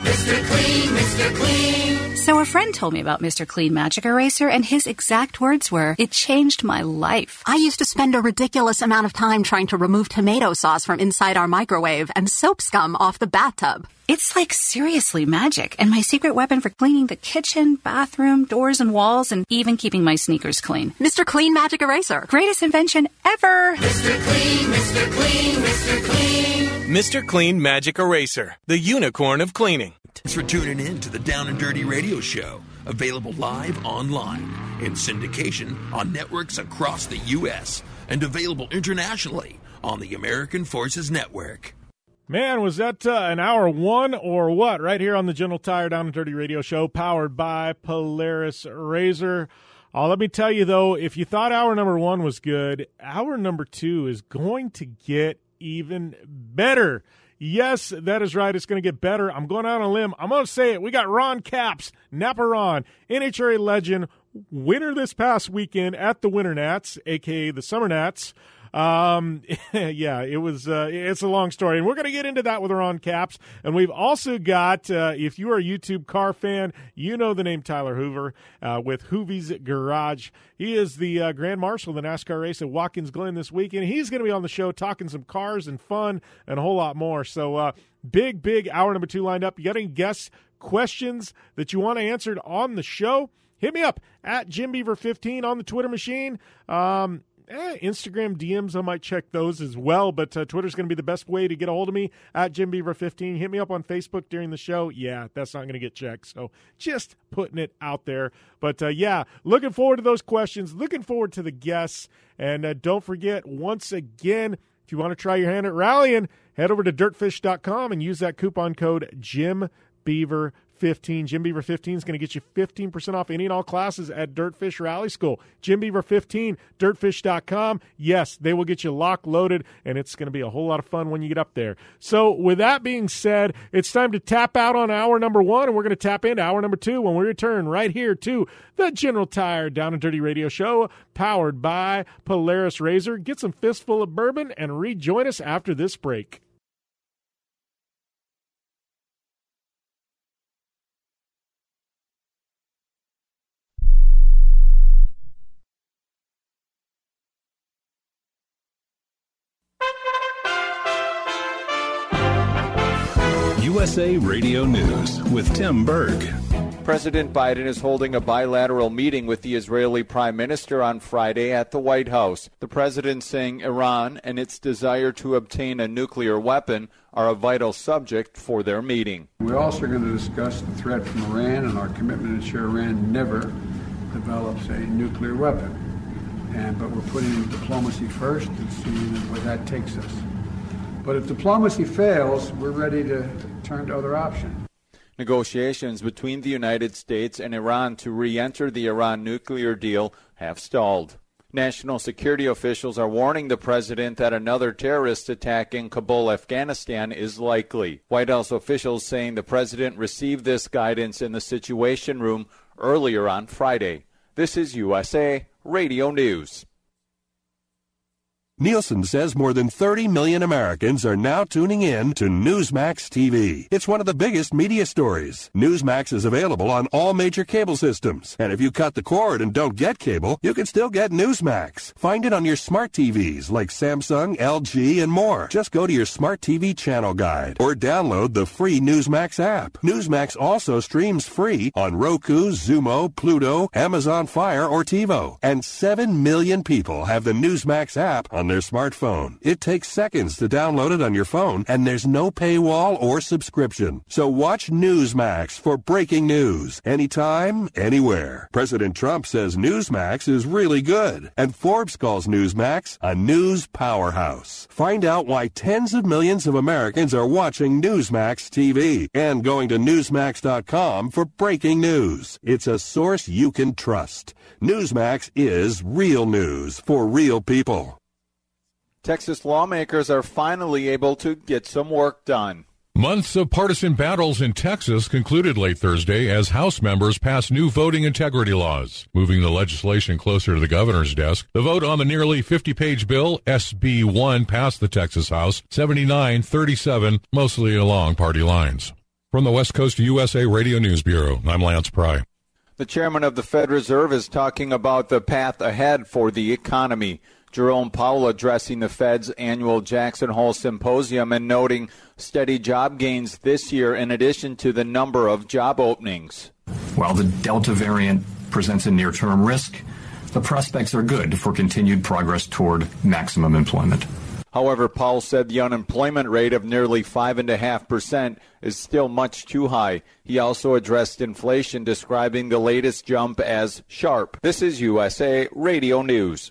Mr. Clean, Mr. Clean. So a friend told me about Mr. Clean Magic Eraser, and his exact words were, "It changed my life." I used to spend a ridiculous amount of time trying to remove tomato sauce from inside our microwave and soap scum off the bathtub. It's like seriously magic, and my secret weapon for cleaning the kitchen, bathroom, doors, and walls, and even keeping my sneakers clean. Mr. Clean Magic Eraser. Greatest invention ever. Mr. Clean, Mr. Clean, Mr. Clean. Mr. Clean Magic Eraser, the unicorn of cleaning. Thanks for tuning in to the Down and Dirty Radio Show. Available live online, in syndication on networks across the U.S., and available internationally on the American Forces Network. Man, was that uh, an hour one or what? Right here on the General Tire Down and Dirty Radio Show, powered by Polaris Razor. Uh, let me tell you though, if you thought hour number one was good, hour number two is going to get even better. Yes, that is right. It's going to get better. I'm going out on a limb. I'm going to say it. We got Ron Capps, Napa Ron, NHRA legend, winner this past weekend at the Winter Nats, aka the Summer Nats. Um, yeah, it was. Uh, it's a long story, and we're going to get into that with Ron Capps. And we've also got, uh, if you are a YouTube car fan, you know the name Tyler Hoover uh, with Hoovy's Garage. He is the uh, Grand Marshal of the NASCAR race at Watkins Glen this weekend. He's going to be on the show talking some cars and fun and a whole lot more. So, uh, big, big hour number two lined up. You got any guests, questions that you want answered on the show? Hit me up at Jim Beaver 15 on the Twitter machine. Um, Eh, Instagram DMs, I might check those as well, but uh, Twitter's going to be the best way to get a hold of me at Jim Beaver 15 Hit me up on Facebook during the show. Yeah, that's not going to get checked. So just putting it out there. But uh, yeah, looking forward to those questions, looking forward to the guests. And uh, don't forget, once again, if you want to try your hand at rallying, head over to dirtfish.com and use that coupon code Jim Beaver 15. Jim Beaver 15 is going to get you 15% off any and all classes at Dirtfish Rally School. Jim Beaver 15, dirtfish.com. Yes, they will get you lock loaded, and it's going to be a whole lot of fun when you get up there. So, with that being said, it's time to tap out on hour number one, and we're going to tap into hour number two when we return right here to the General Tire Down and Dirty Radio Show, powered by Polaris Razor. Get some fistful of bourbon and rejoin us after this break. USA Radio News with Tim Berg. President Biden is holding a bilateral meeting with the Israeli Prime Minister on Friday at the White House. The president saying Iran and its desire to obtain a nuclear weapon are a vital subject for their meeting. We're also going to discuss the threat from Iran and our commitment to ensure Iran never develops a nuclear weapon. And, but we're putting diplomacy first and seeing where that takes us. But if diplomacy fails, we're ready to turn to other options. Negotiations between the United States and Iran to re enter the Iran nuclear deal have stalled. National security officials are warning the president that another terrorist attack in Kabul, Afghanistan is likely. White House officials saying the president received this guidance in the Situation Room earlier on Friday. This is USA Radio News. Nielsen says more than 30 million Americans are now tuning in to Newsmax TV. It's one of the biggest media stories. Newsmax is available on all major cable systems. And if you cut the cord and don't get cable, you can still get Newsmax. Find it on your smart TVs like Samsung, LG, and more. Just go to your smart TV channel guide or download the free Newsmax app. Newsmax also streams free on Roku, Xumo, Pluto, Amazon Fire, or TiVo. And 7 million people have the Newsmax app on their smartphone. It takes seconds to download it on your phone, and there's no paywall or subscription. So watch Newsmax for breaking news anytime, anywhere. President Trump says Newsmax is really good, and Forbes calls Newsmax a news powerhouse. Find out why tens of millions of Americans are watching Newsmax TV and going to Newsmax.com for breaking news. It's a source you can trust. Newsmax is real news for real people. Texas lawmakers are finally able to get some work done. Months of partisan battles in Texas concluded late Thursday as House members passed new voting integrity laws, moving the legislation closer to the governor's desk. The vote on the nearly 50 page bill, SB 1, passed the Texas House 79 37, mostly along party lines. From the West Coast USA Radio News Bureau, I'm Lance Pry. The chairman of the Fed Reserve is talking about the path ahead for the economy. Jerome Powell addressing the Fed's annual Jackson Hole Symposium and noting steady job gains this year in addition to the number of job openings. While the Delta variant presents a near term risk, the prospects are good for continued progress toward maximum employment. However, Powell said the unemployment rate of nearly 5.5% is still much too high. He also addressed inflation, describing the latest jump as sharp. This is USA Radio News.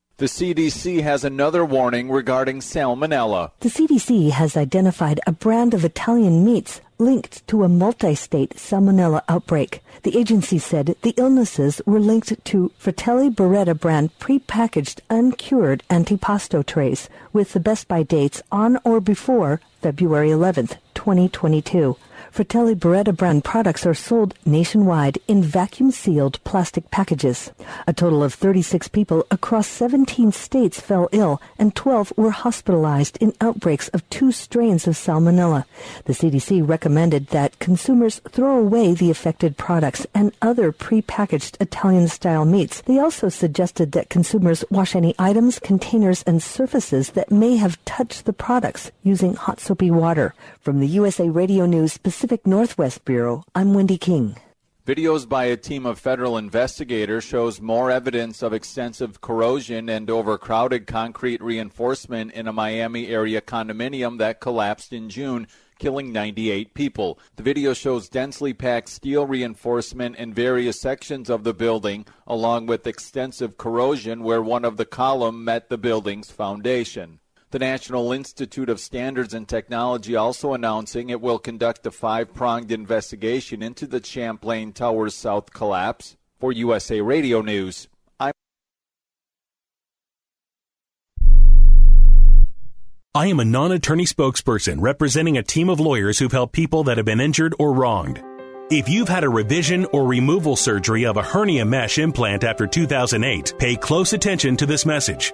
The CDC has another warning regarding salmonella. The CDC has identified a brand of Italian meats linked to a multi-state salmonella outbreak. The agency said the illnesses were linked to Fratelli Beretta brand prepackaged uncured antipasto trays with the best by dates on or before February 11th, 2022. Fratelli Beretta brand products are sold nationwide in vacuum-sealed plastic packages. A total of 36 people across 17 states fell ill and 12 were hospitalized in outbreaks of two strains of salmonella. The CDC recommended that consumers throw away the affected products and other prepackaged Italian-style meats. They also suggested that consumers wash any items, containers, and surfaces that may have touched the products using hot soapy water. From the USA Radio News Pacific Northwest Bureau, I'm Wendy King. Videos by a team of federal investigators shows more evidence of extensive corrosion and overcrowded concrete reinforcement in a Miami area condominium that collapsed in June, killing 98 people. The video shows densely packed steel reinforcement in various sections of the building, along with extensive corrosion where one of the column met the building's foundation. The National Institute of Standards and Technology also announcing it will conduct a five pronged investigation into the Champlain Towers South collapse. For USA Radio News, I'm. I am a non attorney spokesperson representing a team of lawyers who've helped people that have been injured or wronged. If you've had a revision or removal surgery of a hernia mesh implant after 2008, pay close attention to this message.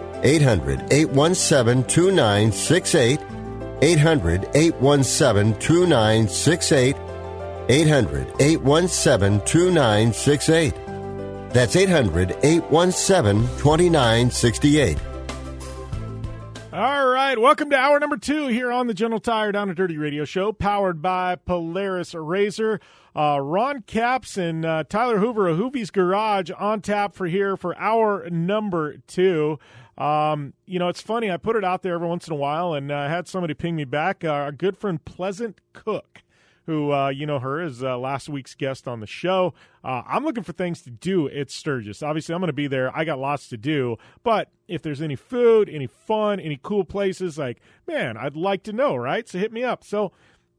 800 817 2968. 800 817 2968. 800 817 2968. That's 800 817 2968. All right, welcome to hour number two here on the General Tire Down and Dirty Radio Show, powered by Polaris Razor. Uh, Ron Capps and uh, Tyler Hoover of Hoovy's Garage on tap for here for hour number two. Um, you know, it's funny. I put it out there every once in a while, and I uh, had somebody ping me back. Uh, our good friend Pleasant Cook who uh, you know her is uh, last week's guest on the show. Uh, I'm looking for things to do at Sturgis. Obviously, I'm going to be there. I got lots to do, but if there's any food, any fun, any cool places, like man, I'd like to know, right? So hit me up. So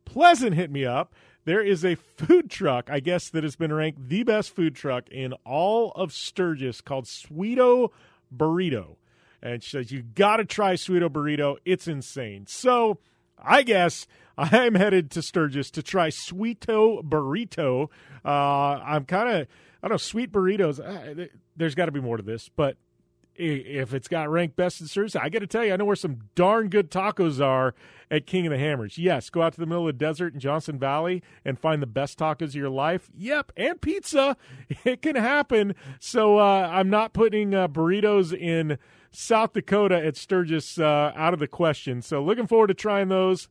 Pleasant hit me up. There is a food truck, I guess, that has been ranked the best food truck in all of Sturgis called Sweeto Burrito. And she says, You got to try Sweeto Burrito. It's insane. So I guess I'm headed to Sturgis to try Sweeto Burrito. Uh, I'm kind of, I don't know, sweet burritos. Uh, there's got to be more to this, but if it's got ranked best in Sturgis, I got to tell you, I know where some darn good tacos are at King of the Hammers. Yes, go out to the middle of the desert in Johnson Valley and find the best tacos of your life. Yep, and pizza. It can happen. So uh, I'm not putting uh, burritos in South Dakota at Sturgis uh, out of the question. So looking forward to trying those.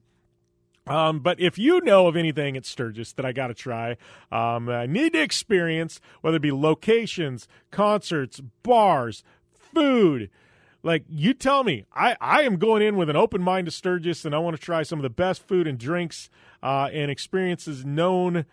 Um, but if you know of anything at Sturgis that I got to try, um, I need to experience, whether it be locations, concerts, bars, food, like you tell me, I, I am going in with an open mind to Sturgis, and I want to try some of the best food and drinks uh, and experiences known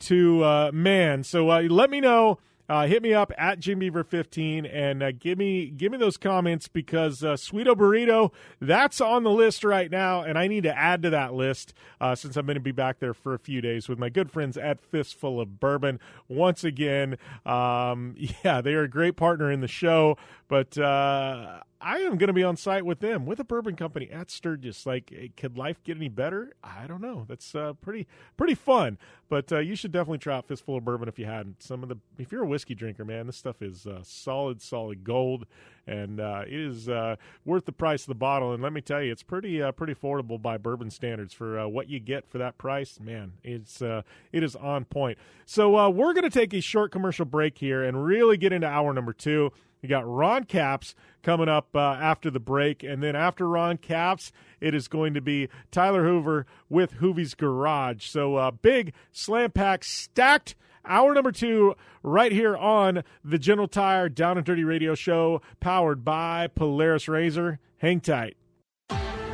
to uh, man. So uh, let me know uh, hit me up at Jim Beaver 15 and uh, give me give me those comments because uh, Sweeto Burrito that's on the list right now, and I need to add to that list uh, since I'm going to be back there for a few days with my good friends at Fistful of Bourbon. Once again, um, yeah, they are a great partner in the show, but uh, I am going to be on site with them with a bourbon company at Sturgis. Like, eh, could life get any better? I don't know. That's uh, pretty pretty fun. But uh, you should definitely try out Fistful of Bourbon if you hadn't. Some of the if you're a whiskey drinker, man, this stuff is uh, solid, solid gold, and uh, it is uh, worth the price of the bottle. And let me tell you, it's pretty pretty affordable by bourbon standards for what you get for that price. Man, it's it is on point. So we're going to take a short commercial break here and really get into hour number two. You got Ron Capps coming up uh, after the break. And then after Ron Capps, it is going to be Tyler Hoover with Hoovy's Garage. So uh, big slam pack stacked. Hour number two, right here on the General Tire Down and Dirty Radio Show, powered by Polaris Razor. Hang tight.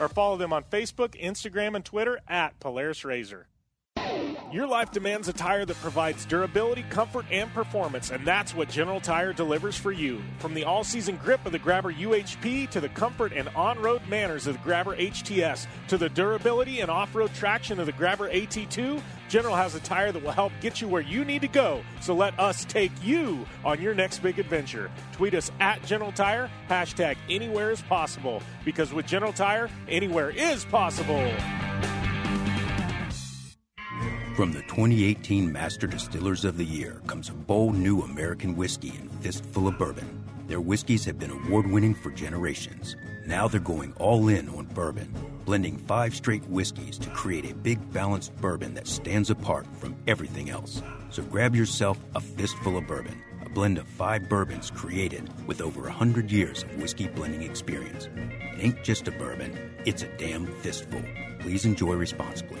or follow them on Facebook, Instagram, and Twitter at Polaris RZR. Your life demands a tire that provides durability, comfort, and performance, and that's what General Tire delivers for you. From the all season grip of the Grabber UHP to the comfort and on road manners of the Grabber HTS to the durability and off road traction of the Grabber AT2, General has a tire that will help get you where you need to go. So let us take you on your next big adventure. Tweet us at General Tire, hashtag anywhere is possible, because with General Tire, anywhere is possible. From the 2018 Master Distillers of the Year comes a bold new American whiskey and fistful of bourbon. Their whiskeys have been award winning for generations. Now they're going all in on bourbon, blending five straight whiskeys to create a big balanced bourbon that stands apart from everything else. So grab yourself a fistful of bourbon, a blend of five bourbons created with over 100 years of whiskey blending experience. It ain't just a bourbon, it's a damn fistful. Please enjoy responsibly.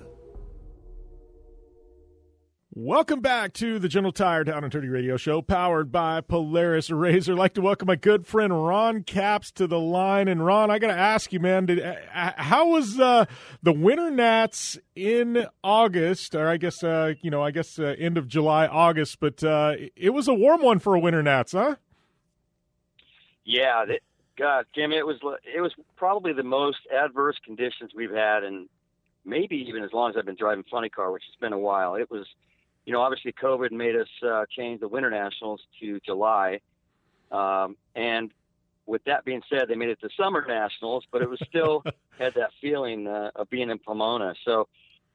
Welcome back to the General Tire Down and Dirty Radio Show, powered by Polaris RZR. I'd like to welcome my good friend Ron Capps to the line. And Ron, I got to ask you, man, did, uh, how was uh, the Winter Nats in August, or I guess uh, you know, I guess uh, end of July, August? But uh, it was a warm one for a Winter Nats, huh? Yeah, God, Jim, it was it was probably the most adverse conditions we've had, and maybe even as long as I've been driving funny car, which has been a while. It was you know, obviously COVID made us uh, change the Winter Nationals to July. Um, and with that being said, they made it to Summer Nationals, but it was still had that feeling uh, of being in Pomona. So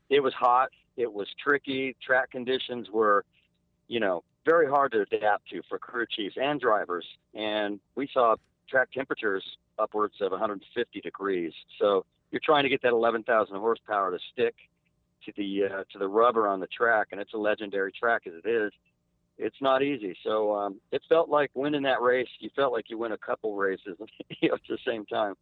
it was hot. It was tricky. Track conditions were, you know, very hard to adapt to for crew chiefs and drivers. And we saw track temperatures upwards of 150 degrees. So you're trying to get that 11,000 horsepower to stick to the uh, to the rubber on the track, and it's a legendary track as it is. It's not easy. So um, it felt like winning that race. You felt like you win a couple races you know, at the same time.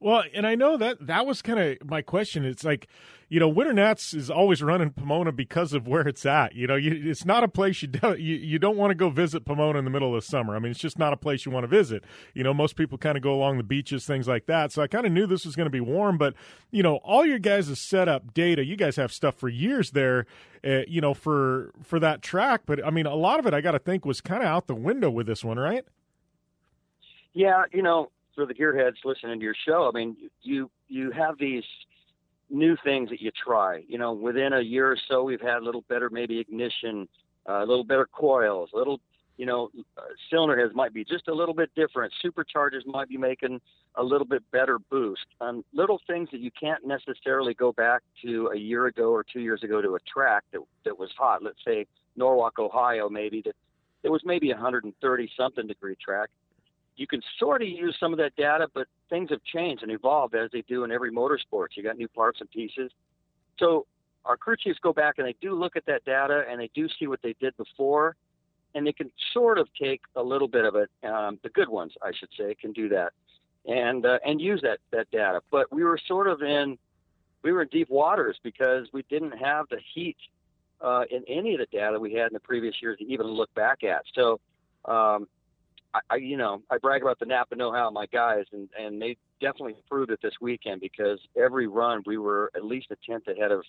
Well, and I know that that was kind of my question. It's like, you know, Winter Nats is always running Pomona because of where it's at. You know, you, it's not a place you do, you, you don't want to go visit Pomona in the middle of the summer. I mean, it's just not a place you want to visit. You know, most people kind of go along the beaches, things like that. So I kind of knew this was going to be warm, but you know, all your guys' setup data, you guys have stuff for years there. Uh, you know, for for that track, but I mean, a lot of it I got to think was kind of out the window with this one, right? Yeah, you know, for the gearheads listening to your show, I mean, you you have these new things that you try. You know, within a year or so, we've had a little better maybe ignition, uh, a little better coils, a little, you know, uh, cylinder heads might be just a little bit different. Superchargers might be making a little bit better boost. Um, little things that you can't necessarily go back to a year ago or two years ago to a track that that was hot. Let's say Norwalk, Ohio, maybe that it was maybe 130 something degree track you can sort of use some of that data, but things have changed and evolved as they do in every motorsport. You got new parts and pieces. So our crew chiefs go back and they do look at that data and they do see what they did before, and they can sort of take a little bit of it. Um, the good ones, I should say, can do that and uh, and use that that data. But we were sort of in we were in deep waters because we didn't have the heat uh, in any of the data we had in the previous years to even look back at. So, um, I, you know, I brag about the Napa know-how of my guys, and and they definitely proved it this weekend because every run we were at least a tenth ahead of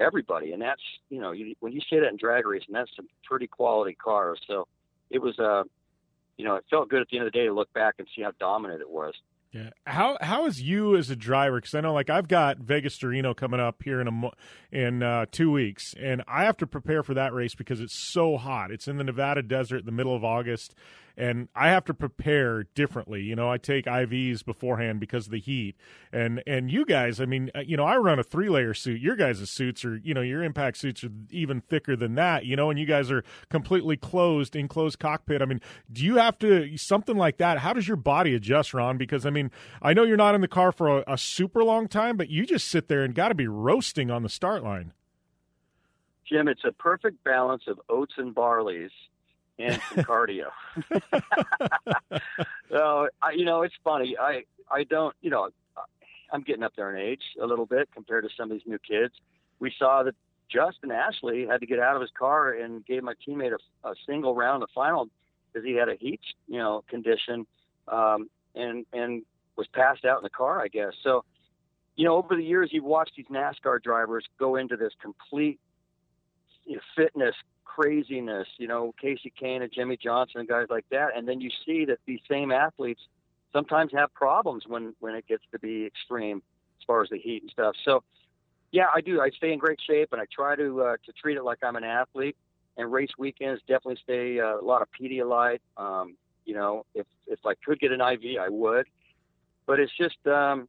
everybody, and that's you know, you, when you say that in drag racing, that's some pretty quality cars. So, it was uh, you know, it felt good at the end of the day to look back and see how dominant it was. Yeah. How how is you as a driver? Because I know, like, I've got Vegas to Reno coming up here in a mo- in uh, two weeks, and I have to prepare for that race because it's so hot. It's in the Nevada desert, in the middle of August, and I have to prepare differently. You know, I take IVs beforehand because of the heat, and and you guys, I mean, uh, you know, I run a three layer suit. Your guys' suits are, you know, your impact suits are even thicker than that. You know, and you guys are completely closed, enclosed cockpit. I mean, do you have to something like that? How does your body adjust, Ron? Because I mean, I know you're not in the car for a, a super long time, but you just sit there and got to be roasting on the start line. Jim, it's a perfect balance of oats and barleys and some cardio. so, I, you know, it's funny. I I don't, you know, I'm getting up there in age a little bit compared to some of these new kids. We saw that Justin Ashley had to get out of his car and gave my teammate a, a single round the final because he had a heat, you know, condition, um, and and was passed out in the car, I guess. So, you know, over the years, you've watched these NASCAR drivers go into this complete you know, fitness craziness, you know, Kasey Kahne and Jimmie Johnson and guys like that. And then you see that these same athletes sometimes have problems when, when it gets to be extreme as far as the heat and stuff. So, yeah, I do. I stay in great shape and I try to uh, to treat it like I'm an athlete. And race weekends definitely stay uh, a lot of Pedialyte. Um, you know, if if I could get an IV, I would. But it's just, um,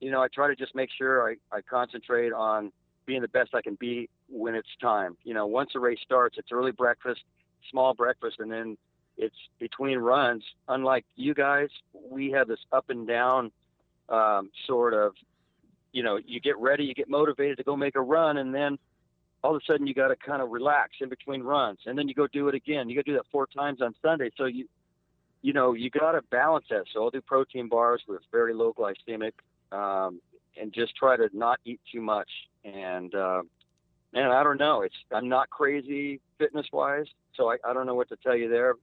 you know, I try to just make sure I, I concentrate on being the best I can be when it's time. You know, once a race starts, it's early breakfast, small breakfast, and then it's between runs. Unlike you guys, we have this up and down um, sort of, you know, you get ready, you get motivated to go make a run, and then all of a sudden you got to kind of relax in between runs, and then you go do it again. You got to do that four times on Sunday. So you, you know, you got to balance that. So I'll do protein bars with very low glycemic, um, and just try to not eat too much. And uh, man, I don't know. It's I'm not crazy fitness wise, so I, I don't know what to tell you there.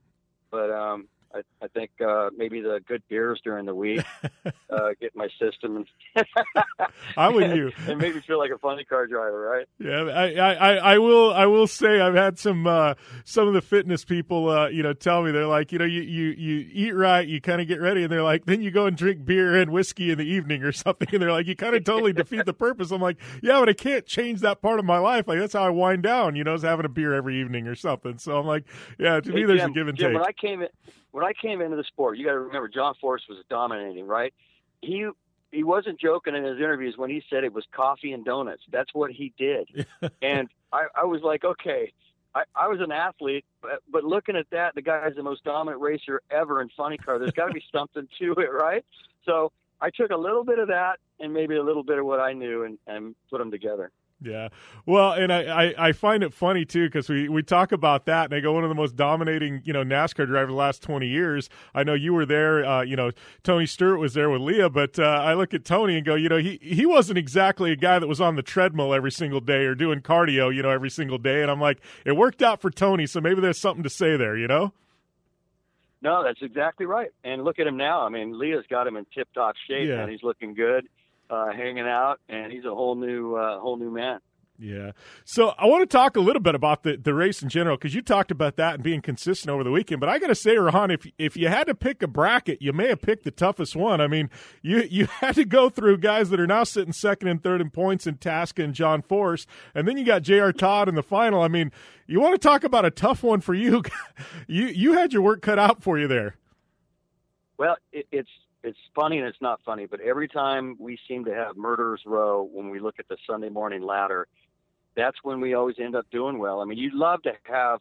But um, I, I think uh, maybe the good beers during the week uh, get my system. And I'm with you. and make me feel like a funny car driver, right? Yeah, I, I, I will I will say I've had some uh, some of the fitness people uh, you know tell me they're like you know you you, you eat right you kind of get ready and they're like then you go and drink beer and whiskey in the evening or something and they're like you kind of totally defeat the purpose. I'm like yeah, but I can't change that part of my life. Like that's how I wind down. You know, is having a beer every evening or something. So I'm like yeah, to hey, me there's Jim, a give and Jim, take. When I came in, when I came into the sport, you got to remember John Force was dominating, right? He he wasn't joking in his interviews when he said it was coffee and donuts. That's what he did, and I, I was like, okay. I, I was an athlete, but, but looking at that, the guy is the most dominant racer ever in funny car. There's got to be something to it, right? So I took a little bit of that and maybe a little bit of what I knew and, and put them together. Yeah. Well, and I, I, I find it funny too because we, we talk about that and I go one of the most dominating you know NASCAR drivers the last twenty years. I know you were there. Uh, you know Tony Stewart was there with Leah, but uh, I look at Tony and go, you know he he wasn't exactly a guy that was on the treadmill every single day or doing cardio you know every single day. And I'm like, it worked out for Tony, so maybe there's something to say there, you know. No, that's exactly right. And look at him now. I mean, Leah's got him in tip-top shape, Yeah. and he's looking good, uh, hanging out, and he's a whole new, uh, whole new man. Yeah. So I want to talk a little bit about the, the race in general because you talked about that and being consistent over the weekend. But I got to say, Rahan, if if you had to pick a bracket, you may have picked the toughest one. I mean, you you had to go through guys that are now sitting second and third in points in Tasca and John Force, and then you got J.R. Todd in the final. I mean, you want to talk about a tough one for you? you you had your work cut out for you there. Well, it, it's it's funny and it's not funny, but every time we seem to have murderers row when we look at the Sunday morning ladder, that's when we always end up doing well. I mean, you'd love to have,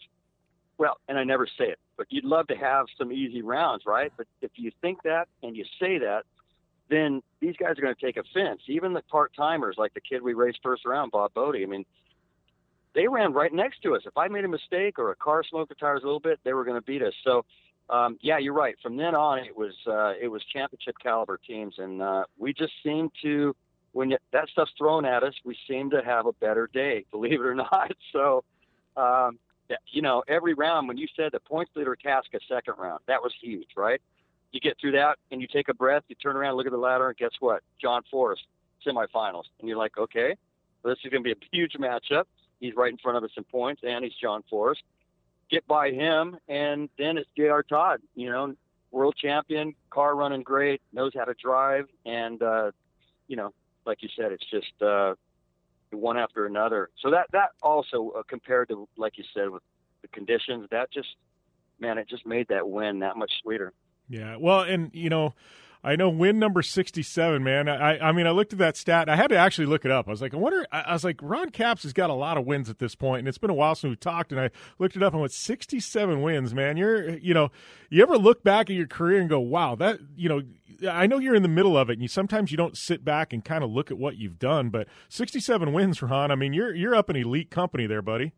well, and I never say it, but you'd love to have some easy rounds, right? But if you think that and you say that, then these guys are going to take offense. Even the part timers, like the kid we raced first round, Bob Bode. I mean, they ran right next to us. If I made a mistake or a car smoked the tires a little bit, they were going to beat us. So, um, yeah, you're right. From then on, it was uh, it was championship caliber teams, and uh, we just seemed to when that stuff's thrown at us, we seem to have a better day, believe it or not. So, um, you know, every round when you said the points leader Tasca a second round, that was huge, right? You get through that and you take a breath, you turn around, look at the ladder, and guess what? John Force, semifinals. And you're like, okay, this is going to be a huge matchup. He's right in front of us in points, and he's John Force. Get by him, and then it's J.R. Todd, you know, world champion, car running great, knows how to drive, and, uh, you know, like you said, it's just uh, one after another. So that that also uh, compared to like you said with the conditions, that just man, it just made that win that much sweeter. Yeah, well, and you know. I know win number 67, man. I, I mean, I looked at that stat. I had to actually look it up. I was like, I wonder, I was like, Ron Capps has got a lot of wins at this point, and it's been a while since we talked, and I looked it up and went 67 wins, man. You're, you know, you ever look back at your career and go, wow, that, you know, I know you're in the middle of it, and you sometimes you don't sit back and kind of look at what you've done. But 67 wins, Ron. I mean, you're you're up in elite company there, buddy.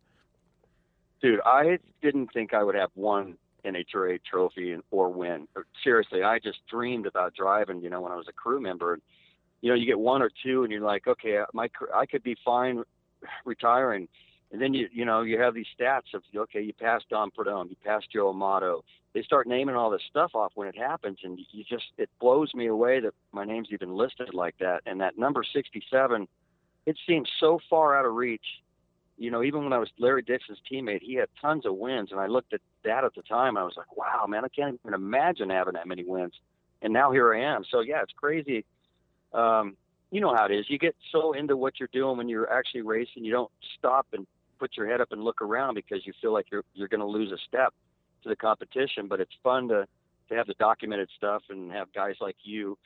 Dude, I didn't think I would have one NHRA trophy and, or win. Seriously, I just dreamed about driving. You know, when I was a crew member, And, you know, you get one or two, and you're like, okay, uh, my I could be fine retiring. And then you you know you have these stats of okay you passed Don Prudhomme, you passed Joe Amato, they start naming all this stuff off when it happens, and you just it blows me away that my name's even listed like that. And that number 67, it seems so far out of reach. You know, even when I was Larry Dixon's teammate, he had tons of wins, and I looked at that at the time. I was like, wow, man, I can't even imagine having that many wins. And now here I am. So yeah, it's crazy. Um, you know how it is. You get so into what you're doing when you're actually racing, you don't stop and put your head up and look around because you feel like you're you're going to lose a step to the competition. But it's fun to to have the documented stuff and have guys like you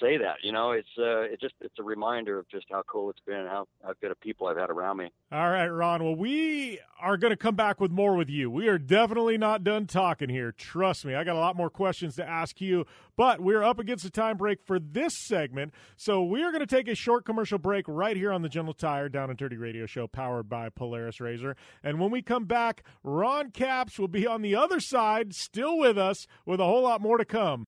say that. You know, it's uh, it just it's a reminder of just how cool it's been and how, how good of people I've had around me. All right, Ron. Well, we are going to come back with more with you. We are definitely not done talking here. Trust me, I got a lot more questions to ask you, but we're up against the time break for this segment, so we are going to take a short commercial break right here on the General Tire Down and Dirty Radio Show, powered by Polaris Razor. And when we come back, Ron Capps will be on the other side, still with us, with a whole lot more to come.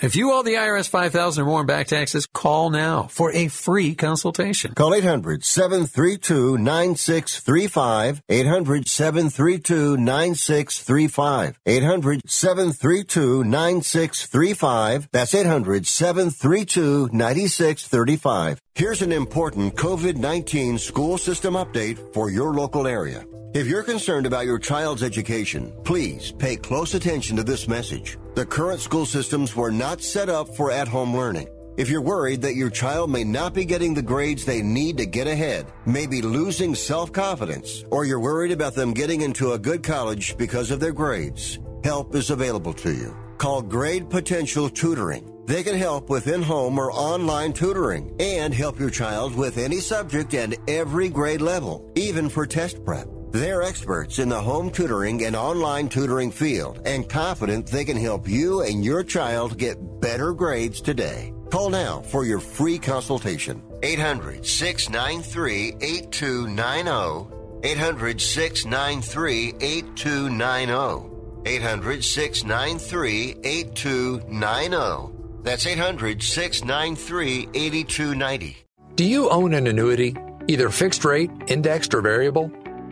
If you owe the IRS 5000 or more in back taxes, call now for a free consultation. Call 800-732-9635. 800-732-9635. 800-732-9635. That's 800-732-9635. Here's an important COVID-19 school system update for your local area. If you're concerned about your child's education, please pay close attention to this message. The current school systems were not set up for at-home learning. If you're worried that your child may not be getting the grades they need to get ahead, maybe losing self-confidence, or you're worried about them getting into a good college because of their grades, help is available to you. Call Grade Potential Tutoring. They can help with in-home or online tutoring and help your child with any subject and every grade level, even for test prep. They're experts in the home tutoring and online tutoring field and confident they can help you and your child get better grades today. Call now for your free consultation. 800 693 8290. 800 693 8290. 800 693 8290. That's 800 693 8290. Do you own an annuity, either fixed rate, indexed, or variable?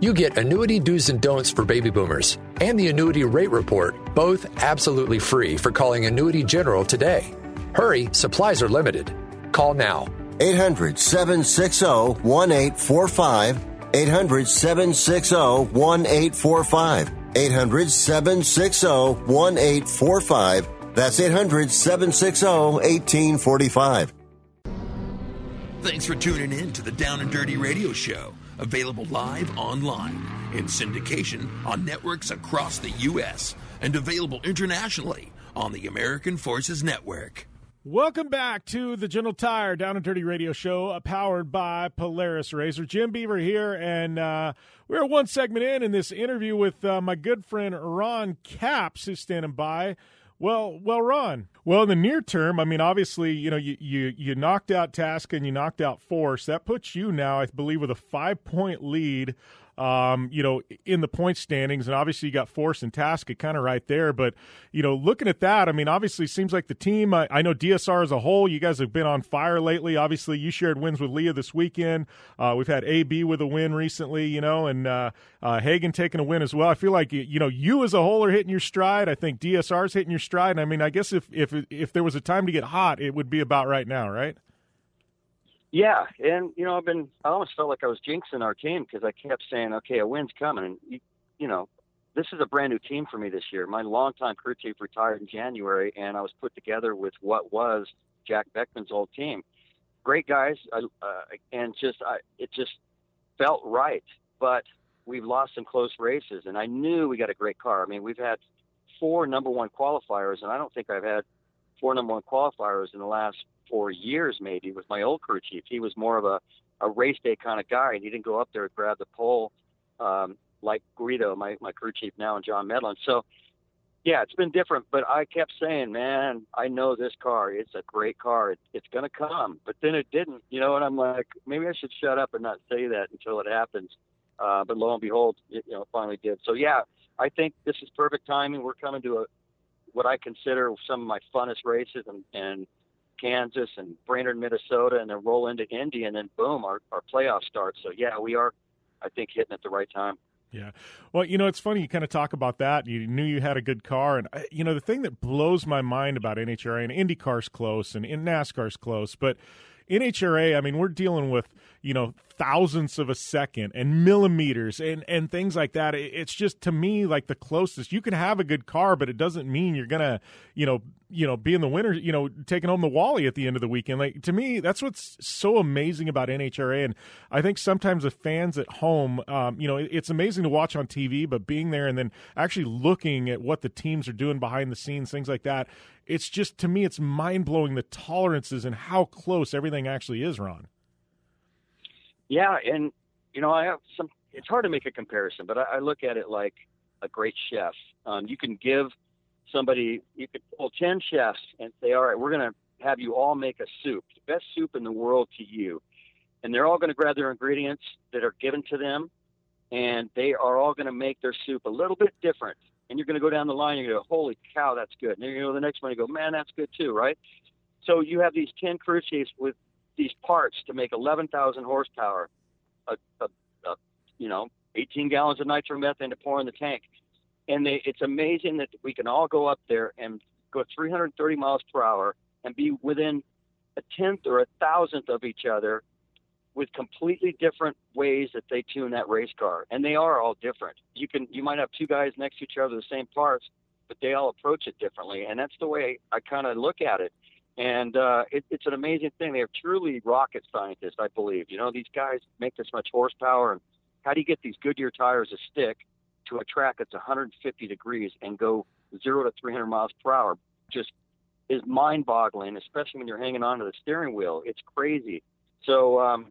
You get annuity do's and don'ts for baby boomers and the annuity rate report, both absolutely free for calling Annuity General today. Hurry, supplies are limited. Call now. 800 760 1845. 800 760 1845. 800 760 1845. That's 800 760 1845. Thanks for tuning in to the Down and Dirty Radio Show, available live online in syndication on networks across the U.S. and available internationally on the American Forces Network. Welcome back to the General Tire Down and Dirty Radio Show, uh, powered by Polaris Razor. Jim Beaver here, and uh, we're one segment in in this interview with uh, my good friend Ron Capps, who's standing by. Well, well, Ron. Well, in the near term, I mean, obviously, you know, you you, you knocked out Tasca and you knocked out Force. That puts you now, I believe, with a five point lead um, you know, in the point standings. And obviously, you got Force and Tasca kind of right there. But, you know, looking at that, I mean, obviously, seems like the team, I, I, know DSR as a whole, you guys have been on fire lately. Obviously, you shared wins with Leah this weekend. Uh, we've had AB with a win recently, you know, and uh, uh, Hagan taking a win as well. I feel like, you know, you as a whole are hitting your stride. I think DSR's hitting your stride. And I mean, I guess if, if, if there was a time to get hot, it would be about right now, right? Yeah, and you know, I've been I almost felt like I was jinxing our team because I kept saying, okay, a win's coming, and you, you know, this is a brand new team for me this year. My longtime crew chief retired in January, and I was put together with what was Jack Beckman's old team. Great guys, uh, and just I, it just felt right. But we've lost some close races, and I knew we got a great car. I mean, we've had four number one qualifiers, and I don't think I've had four number one qualifiers in the last four years maybe with my old crew chief. He was more of a, a race day kind of guy, and he didn't go up there and grab the pole um, like Guido, my, my crew chief now, and John Medlen. So, yeah, it's been different, but I kept saying, man, I know this car. It's a great car. It, it's going to come. But then it didn't, you know, and I'm like, maybe I should shut up and not say that until it happens. Uh, but lo and behold, it, you know, finally did. So, yeah, I think this is perfect timing. We're coming to a what I consider some of my funnest races, and, and Kansas and Brainerd, Minnesota, and then roll into Indy, and then boom, our, our playoff starts. So yeah, we are, I think, hitting at the right time. Yeah. Well, you know, it's funny you kind of talk about that. You knew you had a good car. And, uh, you know, the thing that blows my mind about NHRA and IndyCar's close and in NASCAR's close, but NHRA, I mean, we're dealing with, you know, thousandths of a second and millimeters and, and things like that. It's just to me like the closest. You can have a good car, but it doesn't mean you're gonna, you know, you know, be in the winner, you know, taking home the Wally at the end of the weekend. Like to me, that's what's so amazing about NHRA. And I think sometimes the fans at home, um, you know, it's amazing to watch on TV, but being there and then actually looking at what the teams are doing behind the scenes, things like that. It's just to me, it's mind blowing the tolerances and how close everything actually is, Ron. Yeah, and you know, I have some. It's hard to make a comparison, but I, I look at it like a great chef. Um, you can give somebody, you could pull ten chefs and say, "All right, we're going to have you all make a soup, the best soup in the world to you," and they're all going to grab their ingredients that are given to them, and they are all going to make their soup a little bit different. And you're going to go down the line and you go, "Holy cow, that's good!" And then you go the next one, you go, "Man, that's good too," right? So you have these ten crew chiefs with these parts to make 11,000 horsepower, a, a, a, you know, 18 gallons of nitromethane to pour in the tank. And they, it's amazing that we can all go up there and go 330 miles per hour and be within a tenth or a thousandth of each other with completely different ways that they tune that race car. And they are all different. You can, you might have two guys next to each other, the same parts, but they all approach it differently. And that's the way I kind of look at it. And uh, it, it's an amazing thing. They are truly rocket scientists, I believe. You know, these guys make this much horsepower. And how do you get these Goodyear tires to stick to a track that's 150 degrees and go zero to 300 miles per hour? Just is mind boggling, especially when you're hanging onto the steering wheel. It's crazy. So, um,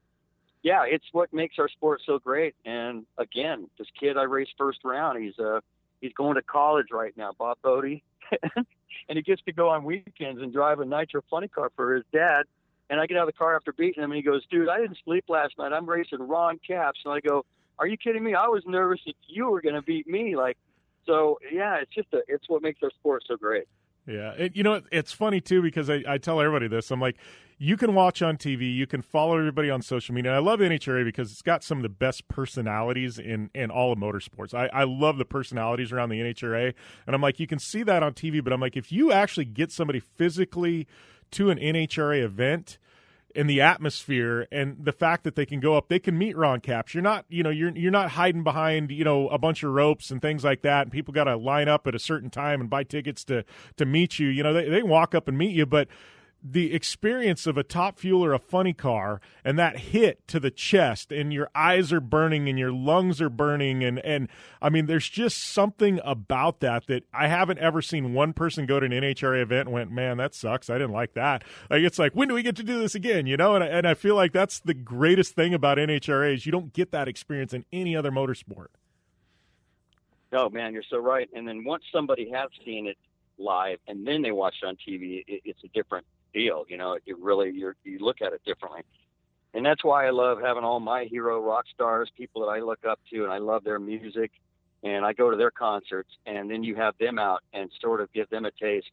yeah, it's what makes our sport so great. And again, this kid I raced first round, he's uh, he's going to college right now, Bob Bode. and he gets to go on weekends and drive a nitro funny car for his dad. And I get out of the car after beating him, and he goes, "Dude, I didn't sleep last night. I'm racing Ron Capps." And I go, "Are you kidding me? I was nervous that you were going to beat me." Like, so yeah, it's just a, it's what makes our sport so great. Yeah, it, you know it's funny too because I, I tell everybody this. I'm like, you can watch on TV, you can follow everybody on social media. I love NHRA because it's got some of the best personalities in in all of motorsports. I, I love the personalities around the NHRA, and I'm like, you can see that on TV, but I'm like, if you actually get somebody physically to an NHRA event and the atmosphere and the fact that they can go up, they can meet Ron Capps. You're not, you know, you're you're not hiding behind, you know, a bunch of ropes and things like that, and people got to line up at a certain time and buy tickets to to meet you. You know, they they walk up and meet you, but the experience of a top fuel or a funny car and that hit to the chest and your eyes are burning and your lungs are burning and and I mean there's just something about that that I haven't ever seen one person go to an NHRA event and went man that sucks I didn't like that like it's like when do we get to do this again you know and I, and I feel like that's the greatest thing about NHRA is you don't get that experience in any other motorsport. Oh man, you're so right. And then once somebody has seen it live and then they watch it on TV, it, it's a different deal. You know, it really you you look at it differently, and that's why I love having all my hero rock stars, people that I look up to, and I love their music, and I go to their concerts, and then you have them out and sort of give them a taste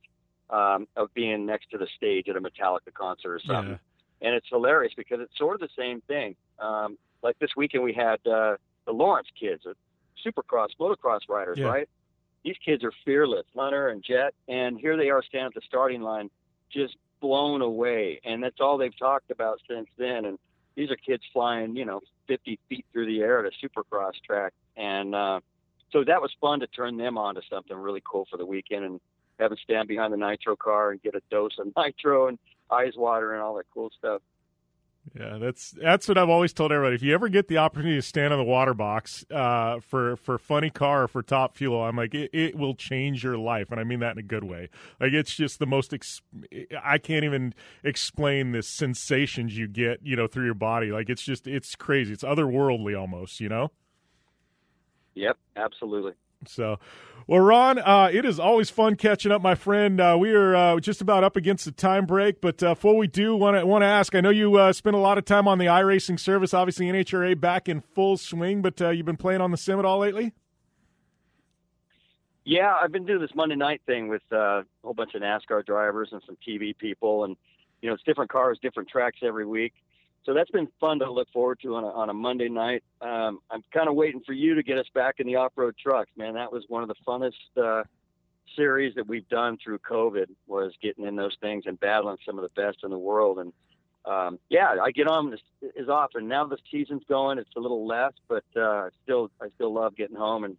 um, of being next to the stage at a Metallica concert or something. Yeah. And it's hilarious because it's sort of the same thing. Um, like this weekend, we had uh, the Lawrence kids, uh, supercross, motocross riders, Yeah. right? These kids are fearless, Hunter and Jet, and here they are standing at the starting line, just blown away. And that's all they've talked about since then. And these are kids flying, you know, 50 feet through the air at a supercross track. And uh, so that was fun to turn them on to something really cool for the weekend and have them stand behind the nitro car and get a dose of nitro and ice water and all that cool stuff. Yeah, that's that's what I've always told everybody. If you ever get the opportunity to stand on the water box uh, for for funny car or for top fuel, I'm like it, it will change your life, and I mean that in a good way. Like it's just the most. Ex- I can't even explain the sensations you get, you know, through your body. Like it's just it's crazy. It's otherworldly almost, you know. Yep, absolutely. So, well, Ron, uh, it is always fun catching up, my friend. Uh, we are uh, just about up against the time break, but uh, before we do, want to want to ask. I know you uh, spent a lot of time on the iRacing service. Obviously, NHRA back in full swing, but uh, you've been playing on the sim at all lately? Yeah, I've been doing this Monday night thing with a whole bunch of NASCAR drivers and some TV people, and you know, it's different cars, different tracks every week. So that's been fun to look forward to on a, on a Monday night. Um, I'm kind of waiting for you to get us back in the off-road trucks, man. That was one of the funnest uh, series that we've done through COVID was getting in those things and battling some of the best in the world. And um, yeah, I get on as often now. The season's going; it's a little less, but uh, still, I still love getting home and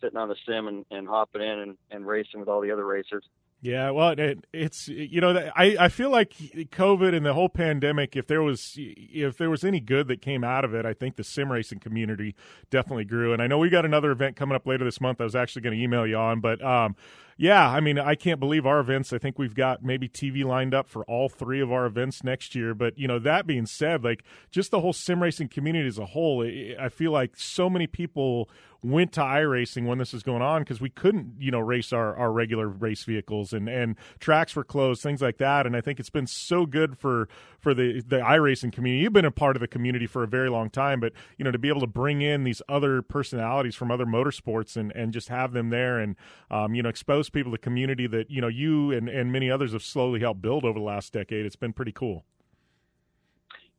sitting on the sim and, and hopping in and, and racing with all the other racers. Yeah, well, it, it's you know I I feel like COVID and the whole pandemic. If there was if there was any good that came out of it, I think the sim racing community definitely grew. And I know we got another event coming up later this month. I was actually going to email you on, but um, yeah, I mean, I can't believe our events. I think we've got maybe TV lined up for all three of our events next year. But you know, that being said, like just the whole sim racing community as a whole, I feel like so many people went to iRacing when this was going on because we couldn't, you know, race our, our regular race vehicles and, and tracks were closed, things like that. And I think it's been so good for for the the iRacing community. You've been a part of the community for a very long time, but you know, to be able to bring in these other personalities from other motorsports and, and just have them there and um, you know, expose people the community that, you know, you and, and many others have slowly helped build over the last decade. It's been pretty cool.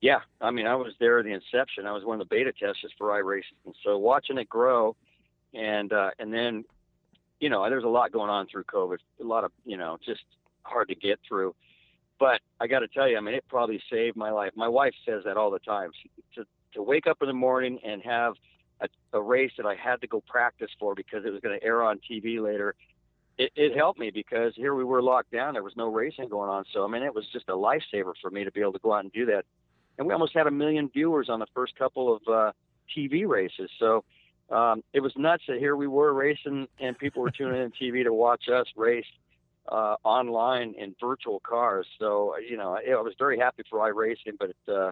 Yeah, I mean, I was there at the inception. I was one of the beta testers for iRacing, and so watching it grow, and uh, and then, you know, there's a lot going on through COVID. A lot of, you know, just hard to get through. But I got to tell you, I mean, it probably saved my life. My wife says that all the time. She, to to wake up in the morning and have a, a race that I had to go practice for because it was going to air on TV later. It, it helped me because here we were locked down. There was no racing going on. So, I mean, it was just a lifesaver for me to be able to go out and do that and we almost had a million viewers on the first couple of uh, TV races. So um, it was nuts that here we were racing, and people were tuning in TV to watch us race uh, online in virtual cars. So you know, I, I was very happy for iRacing, but it, uh,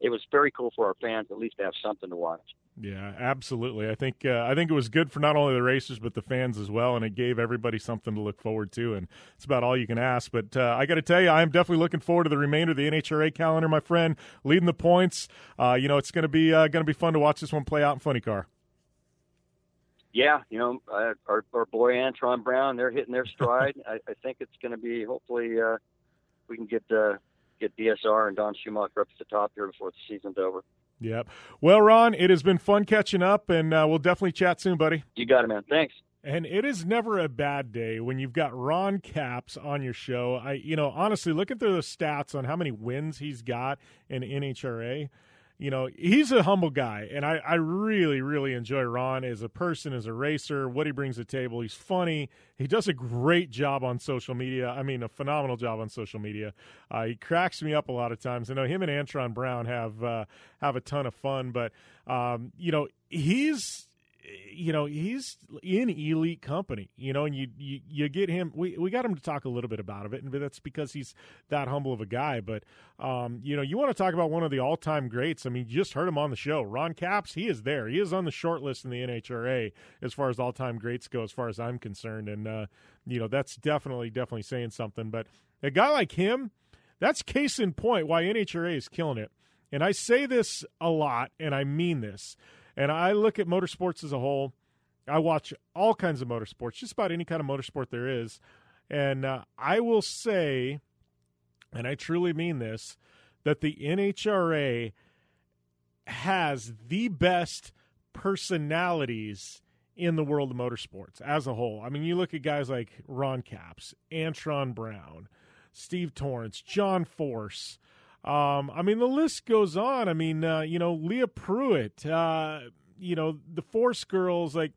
it was very cool for our fans at least to have something to watch. Yeah, absolutely. I think uh, I think it was good for not only the racers but the fans as well, and it gave everybody something to look forward to. And it's about all you can ask. But uh, I got to tell you, I'm definitely looking forward to the remainder of the NHRA calendar, my friend. Leading the points, uh, you know, it's going to be uh, going to be fun to watch this one play out in Funny Car. Yeah, you know, uh, our, our boy Antron Brown, they're hitting their stride. I, I think it's going to be hopefully uh, we can get get DSR and Don Schumacher up to the top here before the season's over. Yep. Well, Ron, it has been fun catching up, and uh, we'll definitely chat soon, buddy. You got it, man. Thanks. And it is never a bad day when you've got Ron Capps on your show. I, you know, honestly, looking through the stats on how many wins he's got in NHRA, you know, he's a humble guy, and I, I really, really enjoy Ron as a person, as a racer, what he brings to the table. He's funny. He does a great job on social media. I mean, a phenomenal job on social media. Uh, he cracks me up a lot of times. I know him and Antron Brown have uh, have a ton of fun, but um, you know, he's you know he's in elite company you know and you, you you get him we we got him to talk a little bit about it and that's because he's that humble of a guy but um you know you want to talk about one of the all-time greats. I mean you just heard him on the show. Ron capps he is there. He is on the short list in the nhra as far as all-time greats go as far as i'm concerned and uh you know that's definitely definitely saying something but a guy like him that's case in point why nhra is killing it. And i say this a lot and i mean this and I look at motorsports as a whole. I watch all kinds of motorsports, just about any kind of motorsport there is. And uh, I will say, and I truly mean this, that the NHRA has the best personalities in the world of motorsports as a whole. I mean, you look at guys like Ron Capps, Antron Brown, Steve Torrence, John Force, um, I mean, the list goes on. I mean, uh, you know, Leah Pruett, uh, you know, the Force girls, like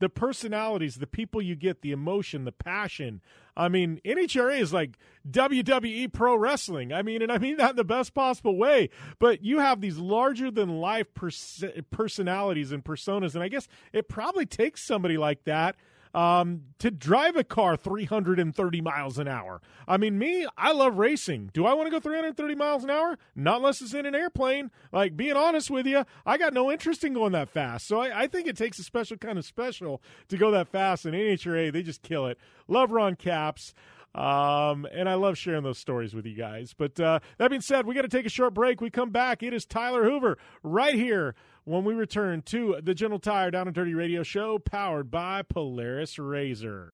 the personalities, the people you get, the emotion, the passion. I mean, NHRA is like WWE pro wrestling. I mean, and I mean that in the best possible way. But you have these larger than life pers- personalities and personas, and I guess it probably takes somebody like that um, to drive a car 330 miles an hour. I mean, me, I love racing. Do I want to go 330 miles an hour? Not unless it's in an airplane. Like, being honest with you, I got no interest in going that fast. So I, I think it takes a special kind of special to go that fast. And NHRA, they just kill it. Love Ron Capps. Um, and I love sharing those stories with you guys. But uh, that being said, we got to take a short break. We come back. It is Tyler Hoover right here when we return to the General Tire Down and Dirty Radio Show, powered by Polaris Razor.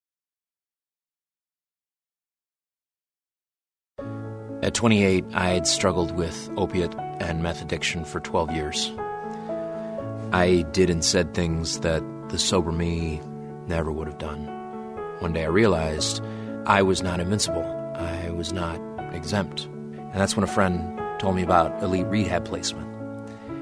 At 28, I had struggled with opiate and meth addiction for 12 years. I did and said things that the sober me never would have done. One day I realized I was not invincible. I was not exempt. And that's when a friend told me about elite rehab placement.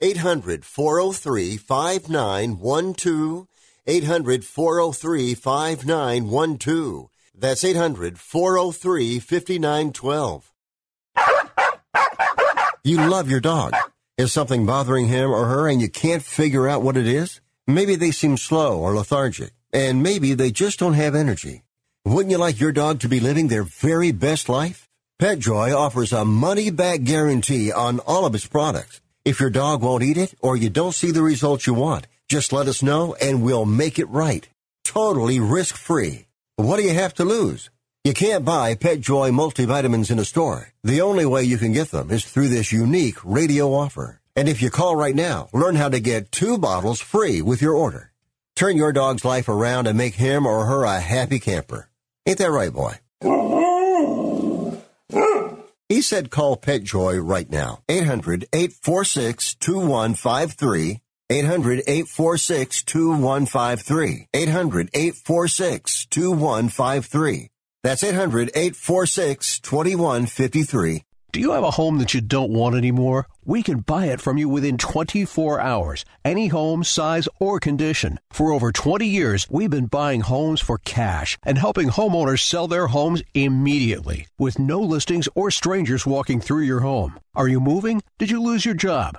800 403 5912. 800 403 5912. That's 800 403 5912. You love your dog. Is something bothering him or her and you can't figure out what it is? Maybe they seem slow or lethargic, and maybe they just don't have energy. Wouldn't you like your dog to be living their very best life? PetJoy offers a money back guarantee on all of its products. If your dog won't eat it or you don't see the results you want, just let us know and we'll make it right. Totally risk free. What do you have to lose? You can't buy PetJoy multivitamins in a store. The only way you can get them is through this unique radio offer. And if you call right now, learn how to get two bottles free with your order. Turn your dog's life around and make him or her a happy camper. Ain't that right, boy? He said call PetJoy right now. 800 846 2153. 800 846 2153. 800 846 2153. That's 800 846 2153. Do you have a home that you don't want anymore? We can buy it from you within 24 hours, any home, size, or condition. For over 20 years, we've been buying homes for cash and helping homeowners sell their homes immediately with no listings or strangers walking through your home. Are you moving? Did you lose your job?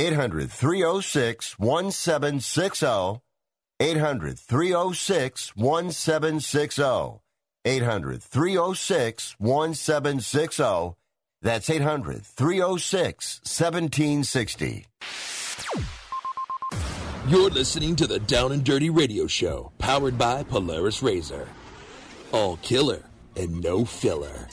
800 306 1760. 800 306 1760. 800 306 1760. That's 800 306 1760. You're listening to the Down and Dirty Radio Show, powered by Polaris Razor. All killer and no filler.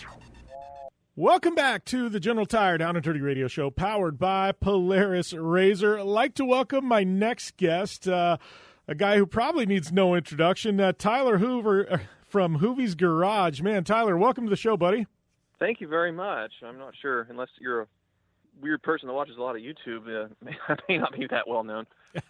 Welcome back to the General Tire Down and Dirty Radio Show, powered by Polaris Razor. I'd like to welcome my next guest, uh, a guy who probably needs no introduction, uh, Tyler Hoover uh, from Hoovy's Garage. Man, Tyler, welcome to the show, buddy. Thank you very much. I'm not sure, unless you're a weird person that watches a lot of YouTube, uh, I may not be that well known.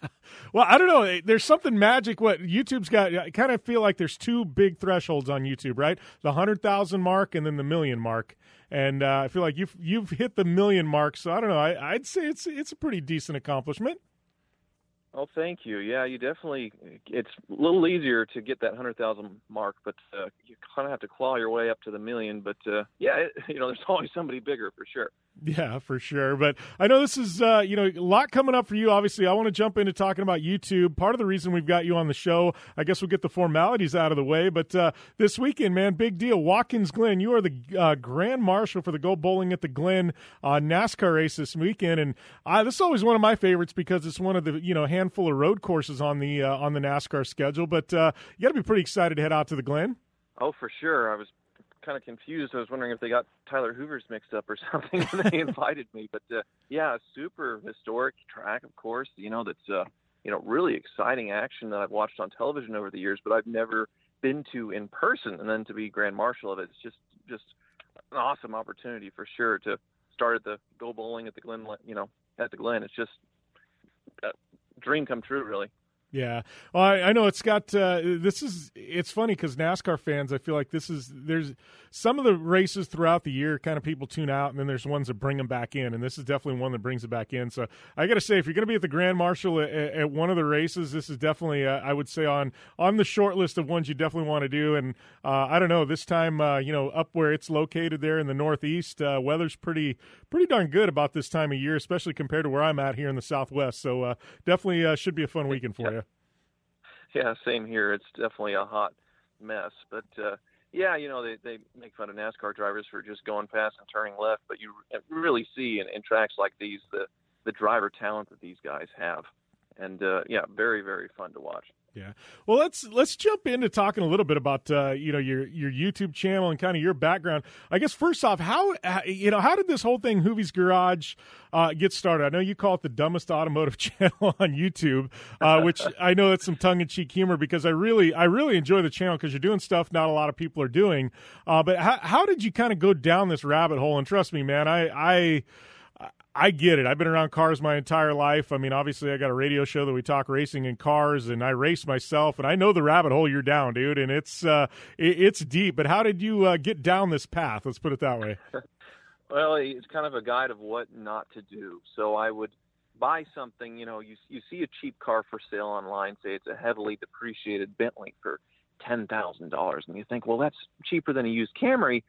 Well, I don't know. There's something magic. What YouTube's got, I kind of feel like there's two big thresholds on YouTube, right? The hundred thousand mark and then the million mark. And uh, I feel like you've you've hit the million mark. So I don't know. I, I'd say it's it's a pretty decent accomplishment. Oh, thank you. Yeah, you definitely. It's a little easier to get that hundred thousand mark, but uh, you kind of have to claw your way up to the million. But uh, yeah, it, you know, there's always somebody bigger for sure. Yeah, for sure. But I know this is uh, you know a lot coming up for you. Obviously, I want to jump into talking about YouTube. Part of the reason we've got you on the show, I guess we'll get the formalities out of the way. But uh, this weekend, man, big deal. Watkins Glen, you are the uh, grand marshal for the Go Bowling at the Glen NASCAR race this weekend, and I, this is always one of my favorites because it's one of the you know handful of road courses on the uh, on the NASCAR schedule. But uh, you got to be pretty excited to head out to the Glen. Oh, for sure. I was kind of confused. I was wondering if they got Tyler Hoover's mixed up or something when they invited me. But uh, yeah, super historic track, of course. You know that's uh, you know really exciting action that I've watched on television over the years, but I've never been to in person. And then to be grand marshal of it, it's just just an awesome opportunity for sure to start at the go bowling at the Glen. You know, at the Glen, it's just a dream come true, really. Yeah, well, I, I know it's got. Uh, this is it's funny because NASCAR fans, I feel like this is there's some of the races throughout the year, kind of people tune out, and then there's ones that bring them back in, and this is definitely one that brings it back in. So I got to say, if you're going to be at the Grand Marshal at, at, one of the races, this is definitely uh, I would say on on the short list of ones you definitely want to do. And uh, I don't know, this time uh, you know up where it's located there in the Northeast, uh, weather's pretty pretty darn good about this time of year, especially compared to where I'm at here in the Southwest. So uh, definitely should be a fun weekend for you yeah, same here. It's definitely a hot mess, but uh, yeah, you know they they make fun of NASCAR drivers for just going past and turning left, but you really see in, in tracks like these the the driver talent that these guys have, and uh, yeah, very very fun to watch. Yeah. Well, let's let's jump into talking a little bit about uh, you know your your YouTube channel and kind of your background. I guess first off, how you know how did this whole thing Hoovy's Garage uh, get started? I know you call it the dumbest automotive channel on YouTube, uh, which I know it's some tongue in cheek humor because I really I really enjoy the channel because you're doing stuff not a lot of people are doing. Uh, but how how did you kind of go down this rabbit hole? And trust me, man, I I I get it. I've been around cars my entire life. I mean, obviously, I got a radio show that we talk racing and cars, and I race myself, and I know the rabbit hole you're down, dude, and it's uh, it, it's deep. But how did you uh, get down this path? Let's put it that way. well, it's kind of a guide of what not to do. So I would buy something. You know, you you see a cheap car for sale online. Say it's a heavily depreciated Bentley for ten thousand dollars, and you think, well, that's cheaper than a used Camry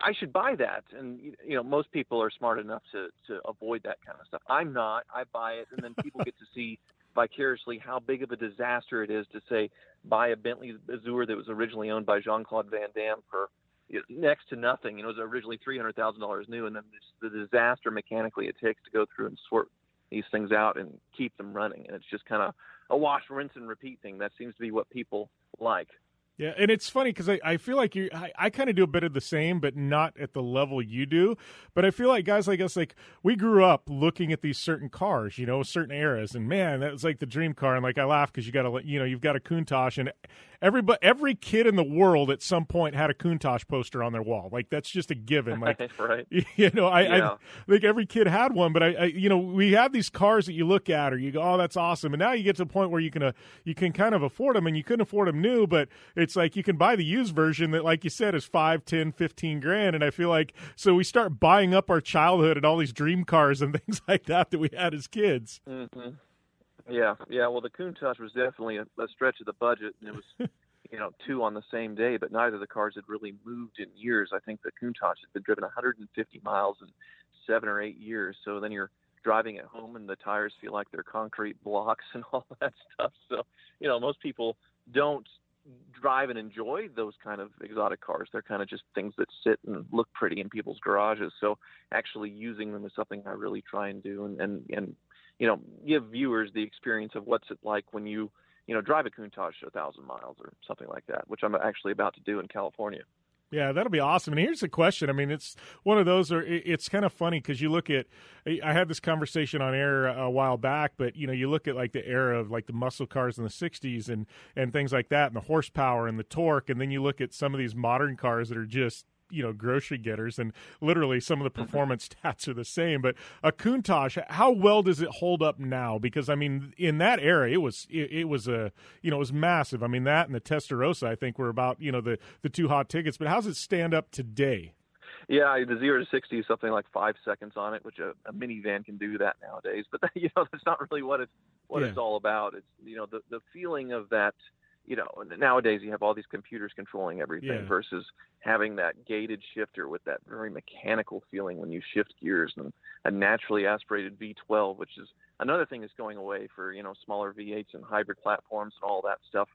I should buy that. And you know, most people are smart enough to to avoid that kind of stuff. I'm not. I buy it, and then people get to see vicariously how big of a disaster it is to say buy a Bentley Azure that was originally owned by Jean Claude Van Damme for you know, next to nothing. You know, it was originally three hundred thousand dollars new, and then this, the disaster mechanically it takes to go through and sort these things out and keep them running. And it's just kind of a wash, rinse, and repeat thing. That seems to be what people like. Yeah, and it's funny because I, I feel like you I, I kind of do a bit of the same, but not at the level you do. But I feel like guys like us, like we grew up looking at these certain cars, you know, certain eras, and man, that was like the dream car. And like I laugh because you got to, you know, you've got a Countach, and everybody, every kid in the world at some point had a Countach poster on their wall. Like that's just a given. Like right. you know, I, Yeah. I think every kid had one, but I, I, you know, we have these cars that you look at or you go, oh, that's awesome, and now you get to the point where you can, uh, you can kind of afford them, and you couldn't afford them new, but it's like you can buy the used version that, like you said, is five, ten, fifteen grand, and I feel like so we start buying up our childhood and all these dream cars and things like that that we had as kids. hmm Yeah, yeah. Well, the Countach was definitely a, a stretch of the budget, and it was, you know, two on the same day. But neither of the cars had really moved in years. I think the Countach had been driven 150 miles in seven or eight years. So then you're driving at home, and the tires feel like they're concrete blocks and all that stuff. So you know, most people don't drive and enjoy those kind of exotic cars. They're kind of just things that sit and look pretty in people's garages. So actually using them is something I really try and do and, and, and you know, give viewers the experience of what's it like when you, you know, drive a Countach a thousand miles or something like that, which I'm actually about to do in California. Yeah, that'll be awesome. And here's the question. I mean, it's one of those. It- it's kind of funny because you look at. I had this conversation on air a while back, but you know, you look at like the era of like the muscle cars in the '60s and and things like that, and the horsepower and the torque, and then you look at some of these modern cars that are just you know grocery getters and literally some of the mm-hmm. performance stats are the same but a Countach how well does it hold up now because i mean in that era it was it, it was a you know it was massive i mean that and the Testarossa i think were about you know the the two hot tickets but how does it stand up today Yeah, the zero to sixty is something like five seconds on it, which a, a minivan can do that nowadays. But you know, that's not really what it's what Yeah. it's all about. It's you know the the feeling of that. You know, nowadays you have all these computers controlling everything Yeah. versus having that gated shifter with that very mechanical feeling when you shift gears and a naturally aspirated V12, which is another thing that's going away for you know smaller V8s and hybrid platforms and all that stuff.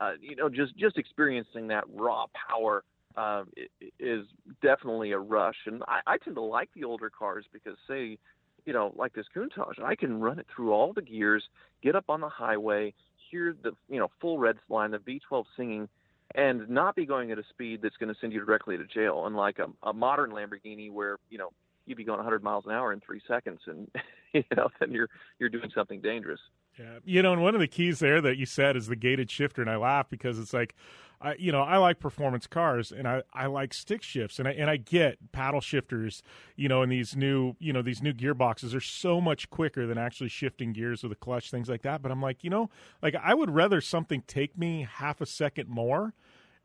Uh, you know, just just experiencing that raw power i- is definitely a rush. And I, I tend to like the older cars because, say, you know, like this Countach, I can run it through all the gears, get up on the highway, hear the you know full red line, the V12 singing, and not be going at a speed that's going to send you directly to jail. Unlike a, a modern Lamborghini, where you know you'd be going 100 miles an hour in three seconds, and you know then you're you're doing something dangerous. Yeah, you know, and one of the keys there that you said is the gated shifter, and I laugh because it's like, I, you know, I like performance cars, and I, I like stick shifts, and I and I get paddle shifters, you know, and these new, you know, these new gearboxes are so much quicker than actually shifting gears with a clutch, things like that. But I'm like, you know, like I would rather something take me half a second more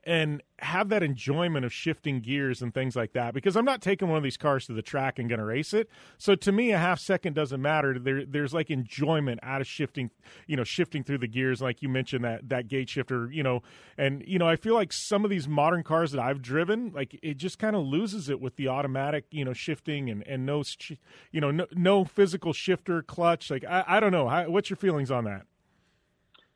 and have that enjoyment of shifting gears and things like that because I'm not taking one of these cars to the track and going to race it. So to me, a half second doesn't matter. There, there's like enjoyment out of shifting, you know, shifting through the gears, like you mentioned that that gate shifter, you know, and you know, I feel like some of these modern cars that I've driven, like it just kind of loses it with the automatic, you know, shifting and and no, you know, no, no physical shifter clutch. Like I, I don't know, what's your feelings on that?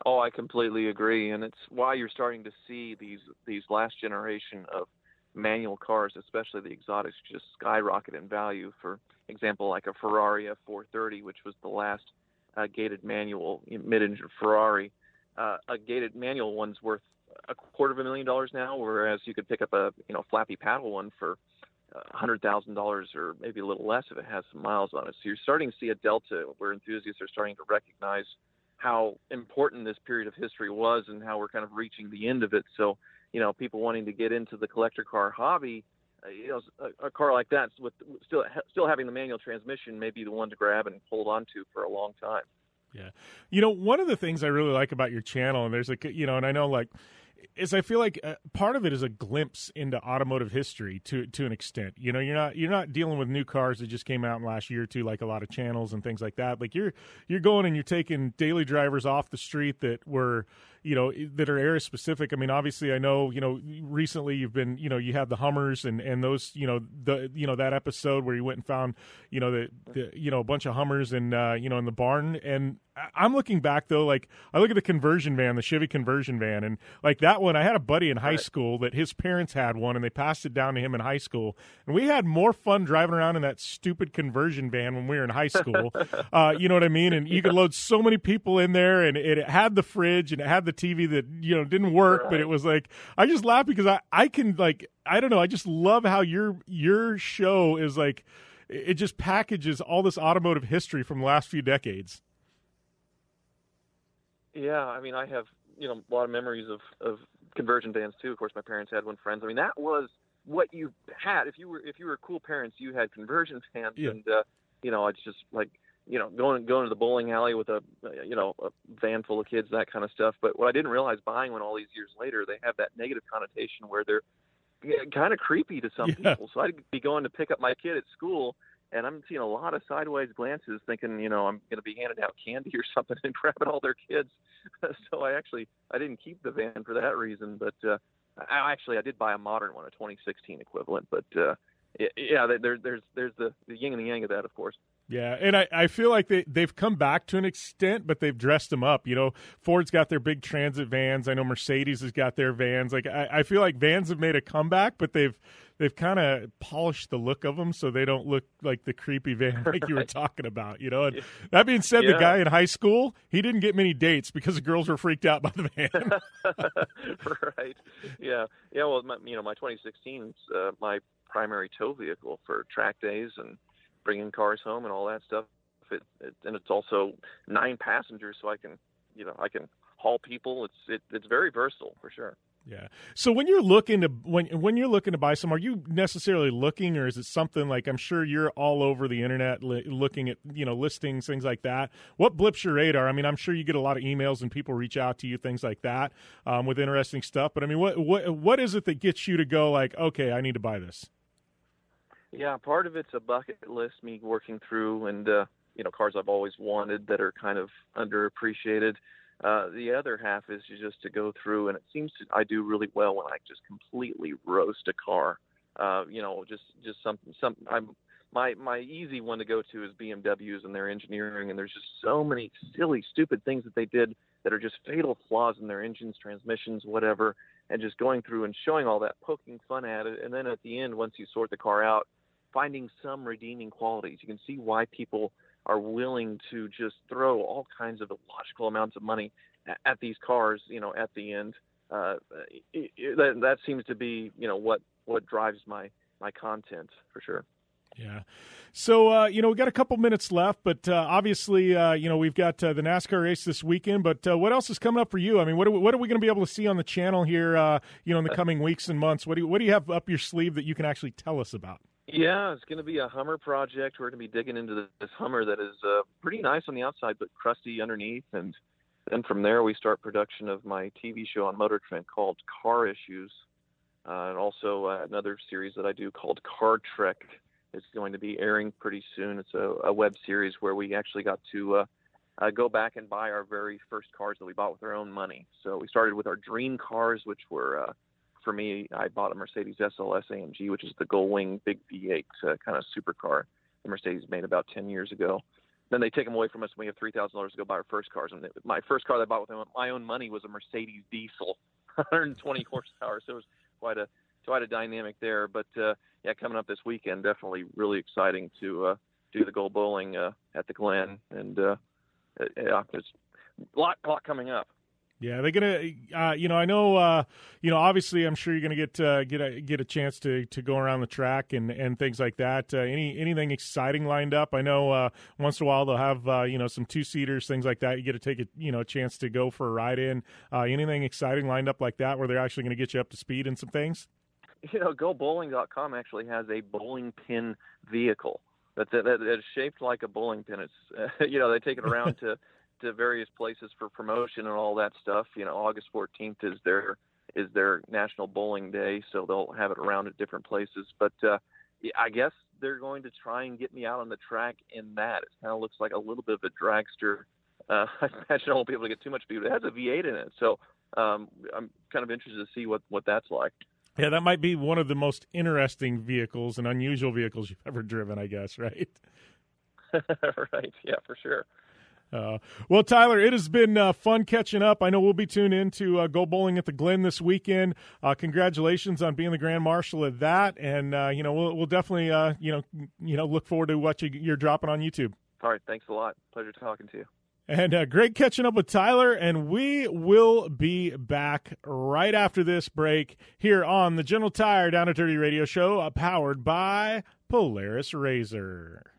Oh, I completely agree, and it's why you're starting to see these these last generation of manual cars, especially the exotics, just skyrocket in value. For example, like a Ferrari F430, which was the last uh, gated manual mid-engine Ferrari. Uh, a gated manual one's worth a quarter of a million dollars now, whereas you could pick up a you know flappy paddle one for a hundred thousand dollars or maybe a little less if it has some miles on it. So you're starting to see a delta where enthusiasts are starting to recognize how important this period of history was and how we're kind of reaching the end of it. So, you know, people wanting to get into the collector car hobby, uh, you know, a, a car like that with still still having the manual transmission may be the one to grab and hold on to for a long time. Yeah. You know, one of the things I really like about your channel, and there's a, you know, and I know like, is I feel like uh, part of it is a glimpse into automotive history to to an extent. You know, you're not you're not dealing with new cars that just came out in last year or two, like a lot of channels and things like that. Like you're you're going and you're taking daily drivers off the street that were you know that are area specific. I mean, obviously, I know you know recently you've been you know you had the Hummers and and those you know the you know that episode where you went and found you know the, the you know a bunch of Hummers and uh, you know in the barn and I'm looking back though, like I look at the conversion van, the Chevy conversion van, and like that one, I had a buddy in high school that his parents had one, and they passed it down to him in high school, and we had more fun driving around in that stupid conversion van when we were in high school. uh, you know what I mean? And you could load so many people in there, and it had the fridge and it had the the TV that you know didn't work, right. but it was like I just laugh because I I can like I don't know I just love how your your show is like it just packages all this automotive history from the last few decades. Yeah, I mean, I have you know a lot of memories of of conversion vans too. Of course, my parents had one. Friends. I mean, that was what you had. If you were if you were cool parents, you had conversion vans, yeah. and uh, you know, it's just like you know going going to the bowling alley with a you know a van full of kids, that kind of stuff. But what I didn't realize buying one all these years later, they have that negative connotation where they're kind of creepy to some yeah. people. So I'd be going to pick up my kid at school and I'm seeing a lot of sideways glances, thinking, you know, I'm going to be handing out candy or something and grabbing all their kids. so I actually I didn't keep the van for that reason, but uh, I actually I did buy a modern one, a 2016 equivalent. But uh, yeah, there's there's there's the the yin and the yang of that, of course. Yeah, and I, I feel like they they've come back to an extent, but they've dressed them up. You know, Ford's got their big transit vans. I know Mercedes has got their vans. Like I, I feel like vans have made a comeback, but they've they've kind of polished the look of them so they don't look like the creepy van like you were talking about. You know, and that being said, yeah. the guy in high school he didn't get many dates because the girls were freaked out by the van. right. Yeah. Yeah. Well, my, you know, my 2016 is uh, my primary tow vehicle for track days and bringing cars home and all that stuff. It, it, and it's also nine passengers, so I can, you know, I can haul people. It's it, it's very versatile for sure. Yeah. So when you're looking to when when you're looking to buy some, are you necessarily looking, or is it something like I'm sure you're all over the internet li- looking at you know listings, things like that? What blips your radar? I mean, I'm sure you get a lot of emails and people reach out to you, things like that, um, with interesting stuff. But I mean, what what what is it that gets you to go like, okay, I need to buy this? Yeah, part of it's a bucket list, me working through, and uh, you know, cars I've always wanted that are kind of underappreciated. Uh, the other half is just to go through, and it seems to, I do really well when I just completely roast a car. Uh, you know, just just something. Some I'm my my easy one to go to is BMWs and their engineering, and there's just so many silly, stupid things that they did that are just fatal flaws in their engines, transmissions, whatever. And just going through and showing all that, poking fun at it, and then at the end, once you sort the car out, finding some redeeming qualities. You can see why people are willing to just throw all kinds of illogical amounts of money at, at these cars. You know, at the end, uh, it, it, that, that seems to be you know what what drives my my content for sure. Yeah. So, uh, you know, we got a couple minutes left, but uh, obviously, uh, you know, we've got uh, the NASCAR race this weekend. But uh, what else is coming up for you? I mean, what are we, what are we going to be able to see on the channel here, uh, you know, in the coming weeks and months? What do you, what do you have up your sleeve that you can actually tell us about? Yeah, it's going to be a Hummer project. We're going to be digging into this Hummer that is uh, pretty nice on the outside, but crusty underneath. And then from there, we start production of my TV show on Motor Trend called Car Issues, uh, and also uh, another series that I do called Car Trek is going to be airing pretty soon. It's a, a web series where we actually got to uh, uh, go back and buy our very first cars that we bought with our own money. So we started with our dream cars, which were uh, for me, I bought a Mercedes SLS AMG, which is the gull wing big V8 uh, kind of supercar the Mercedes made about 10 years ago. Then they take them away from us when we have three thousand dollars to go buy our first cars. And my first car that I bought with my own money was a Mercedes diesel, 120 horsepower. So it was quite a quite a dynamic there. But uh, yeah, coming up this weekend, definitely really exciting to uh, do the Go Bowling uh, at the Glen, and uh, yeah, there's a lot, lot coming up. Yeah, they're gonna. Uh, you know, I know. Uh, you know, obviously, I'm sure you're gonna get uh, get a get a chance to, to go around the track and, and things like that. Uh, any anything exciting lined up? I know uh, once in a while they'll have uh, you know some two seaters, things like that. You get to take a you know a chance to go for a ride in. anything exciting lined up like that, where they're actually going to get you up to speed and some things? You know, GoBowling.com actually has a bowling pin vehicle that's that, that is shaped like a bowling pin. It's you know they take it around to to various places for promotion and all that stuff. You know, August 14th is their is their National Bowling Day, so they'll have it around at different places. But uh, I guess they're going to try and get me out on the track in that. It kind of looks like a little bit of a dragster. Uh, I imagine I won't be able to get too much speed. It has a V8 in it, so um, I'm kind of interested to see what what that's like. Yeah, that might be one of the most interesting vehicles and unusual vehicles you've ever driven, I guess, right? right. Yeah, for sure. Uh, well, Tyler, it has been uh, fun catching up. I know we'll be tuned in to uh, go bowling at the Glen this weekend. Uh, congratulations on being the grand marshal of that, and uh, you know we'll, we'll definitely uh, you know you know look forward to what you, you're dropping on YouTube. All right, thanks a lot. Pleasure talking to you. And uh, great catching up with Tyler, and we will be back right after this break here on the General Tire Down and Dirty Radio Show, uh, powered by Polaris Razor.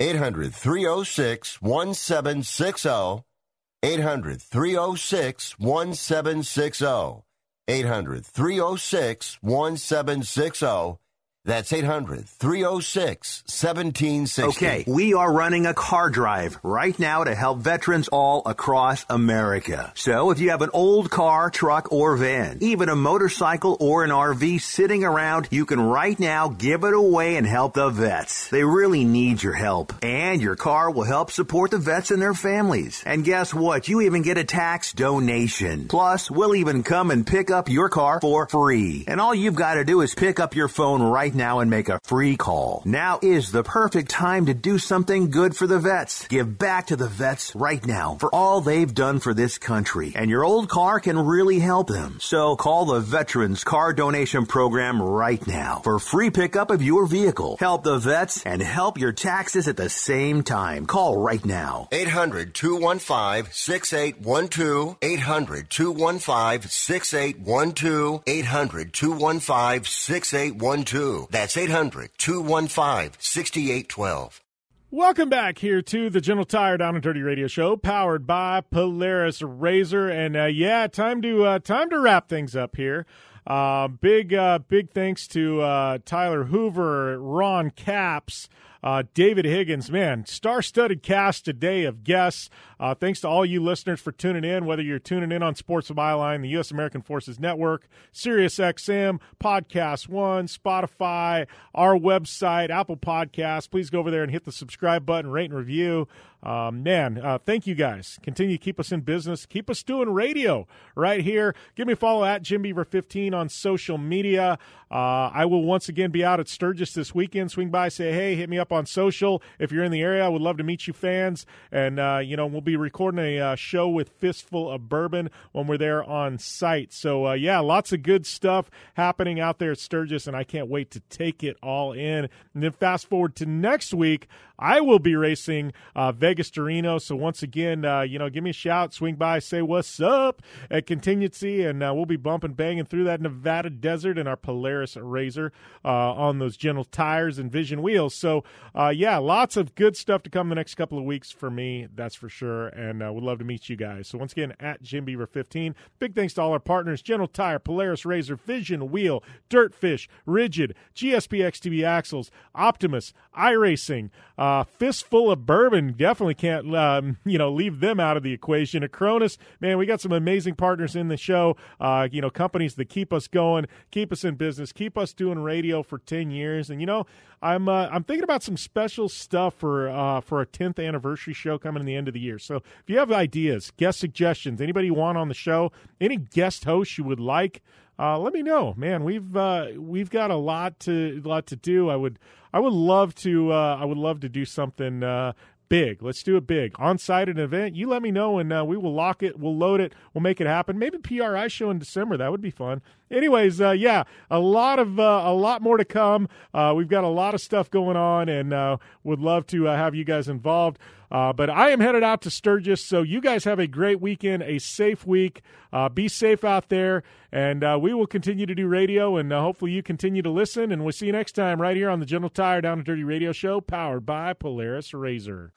800 306 1760. 800 306 1760. 800 306 1760. That's 800 306 1760. Okay, we are running a car drive right now to help veterans all across America. So if you have an old car, truck, or van, even a motorcycle or an RV sitting around, you can right now give it away and help the vets. They really need your help. And your car will help support the vets and their families. And guess what? You even get a tax donation. Plus, we'll even come and pick up your car for free. And all you've got to do is pick up your phone right now and make a free call. Now is the perfect time to do something good for the vets. Give back to the vets right now for all they've done for this country. And your old car can really help them. So call the Veterans Car Donation Program right now for free pickup of your vehicle. Help the vets and help your taxes at the same time. Call right now. 800 215 6812. 800 215 6812. 800 215 6812. That's 800 215 6812. Welcome back here to the General Tire Down and Dirty Radio Show, powered by Polaris Razor, and uh, yeah, time to uh, time to wrap things up here. Uh, big uh, big thanks to uh, Tyler Hoover, Ron Capps. Uh, David Higgins, man, star studded cast today of guests. Uh, thanks to all you listeners for tuning in, whether you're tuning in on Sports of Byline, the U.S. American Forces Network, Sirius XM, Podcast One, Spotify, our website, Apple Podcasts. Please go over there and hit the subscribe button, rate and review. Um, man, uh, thank you guys. Continue to keep us in business. Keep us doing radio right here. Give me a follow at Jim Beaver 15 on social media. Uh, I will once again be out at Sturgis this weekend. Swing by, say hey, hit me up on social. If you're in the area, I would love to meet you fans. And, uh, you know, we'll be recording a uh, show with Fistful of Bourbon when we're there on site. So, uh, yeah, lots of good stuff happening out there at Sturgis, and I can't wait to take it all in. And then fast forward to next week, I will be racing uh, Vegas to Reno. So once again, uh, you know, give me a shout, swing by, say what's up at Contingency, and uh, we'll be bumping, banging through that Nevada desert in our Polaris Razor uh, on those General tires and Vision wheels. So uh, yeah, lots of good stuff to come the next couple of weeks for me, that's for sure. And uh, would love to meet you guys. So once again, at Jim Beaver 15. Big thanks to all our partners: General Tire, Polaris Razor, Vision Wheel, Dirtfish, Rigid, GSP XTB Axles, Optimus, iRacing. Uh, fistful of bourbon definitely can't um, you know leave them out of the equation. Acronis, man, we got some amazing partners in the show. Uh, you know, companies that keep us going, keep us in business, keep us doing radio for ten years. And you know, I'm uh, I'm thinking about some some special stuff for uh, for a 10th anniversary show coming in the end of the year. So if you have ideas, guest suggestions, anybody you want on the show, any guest hosts you would like, uh, let me know, man. We've uh, we've got a lot to lot to do. I would I would love to uh, I would love to do something uh, big. Let's do it big. On site an event, you let me know and uh, we will lock it. We'll load it. We'll make it happen. Maybe PRI show in December. That would be fun. Anyways, uh, yeah, a lot of a lot more to come. Uh, we've got a lot of stuff going on, and would love to have you guys involved. Uh, but I am headed out to Sturgis, so you guys have a great weekend, a safe week. Uh, be safe out there, and uh, we will continue to do radio, and uh, hopefully you continue to listen. And we'll see you next time right here on the General Tire Down and Dirty Radio Show, powered by Polaris Razor.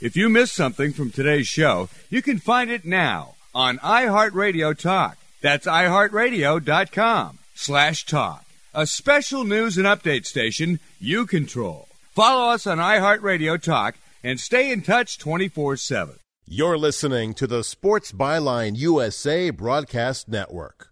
If you missed something from today's show, you can find it now on iHeartRadio Talk. That's iHeartRadio.com slash talk. A special news and update station you control. Follow us on iHeartRadio Talk and stay in touch 24 7. You're listening to the Sports Byline USA Broadcast Network.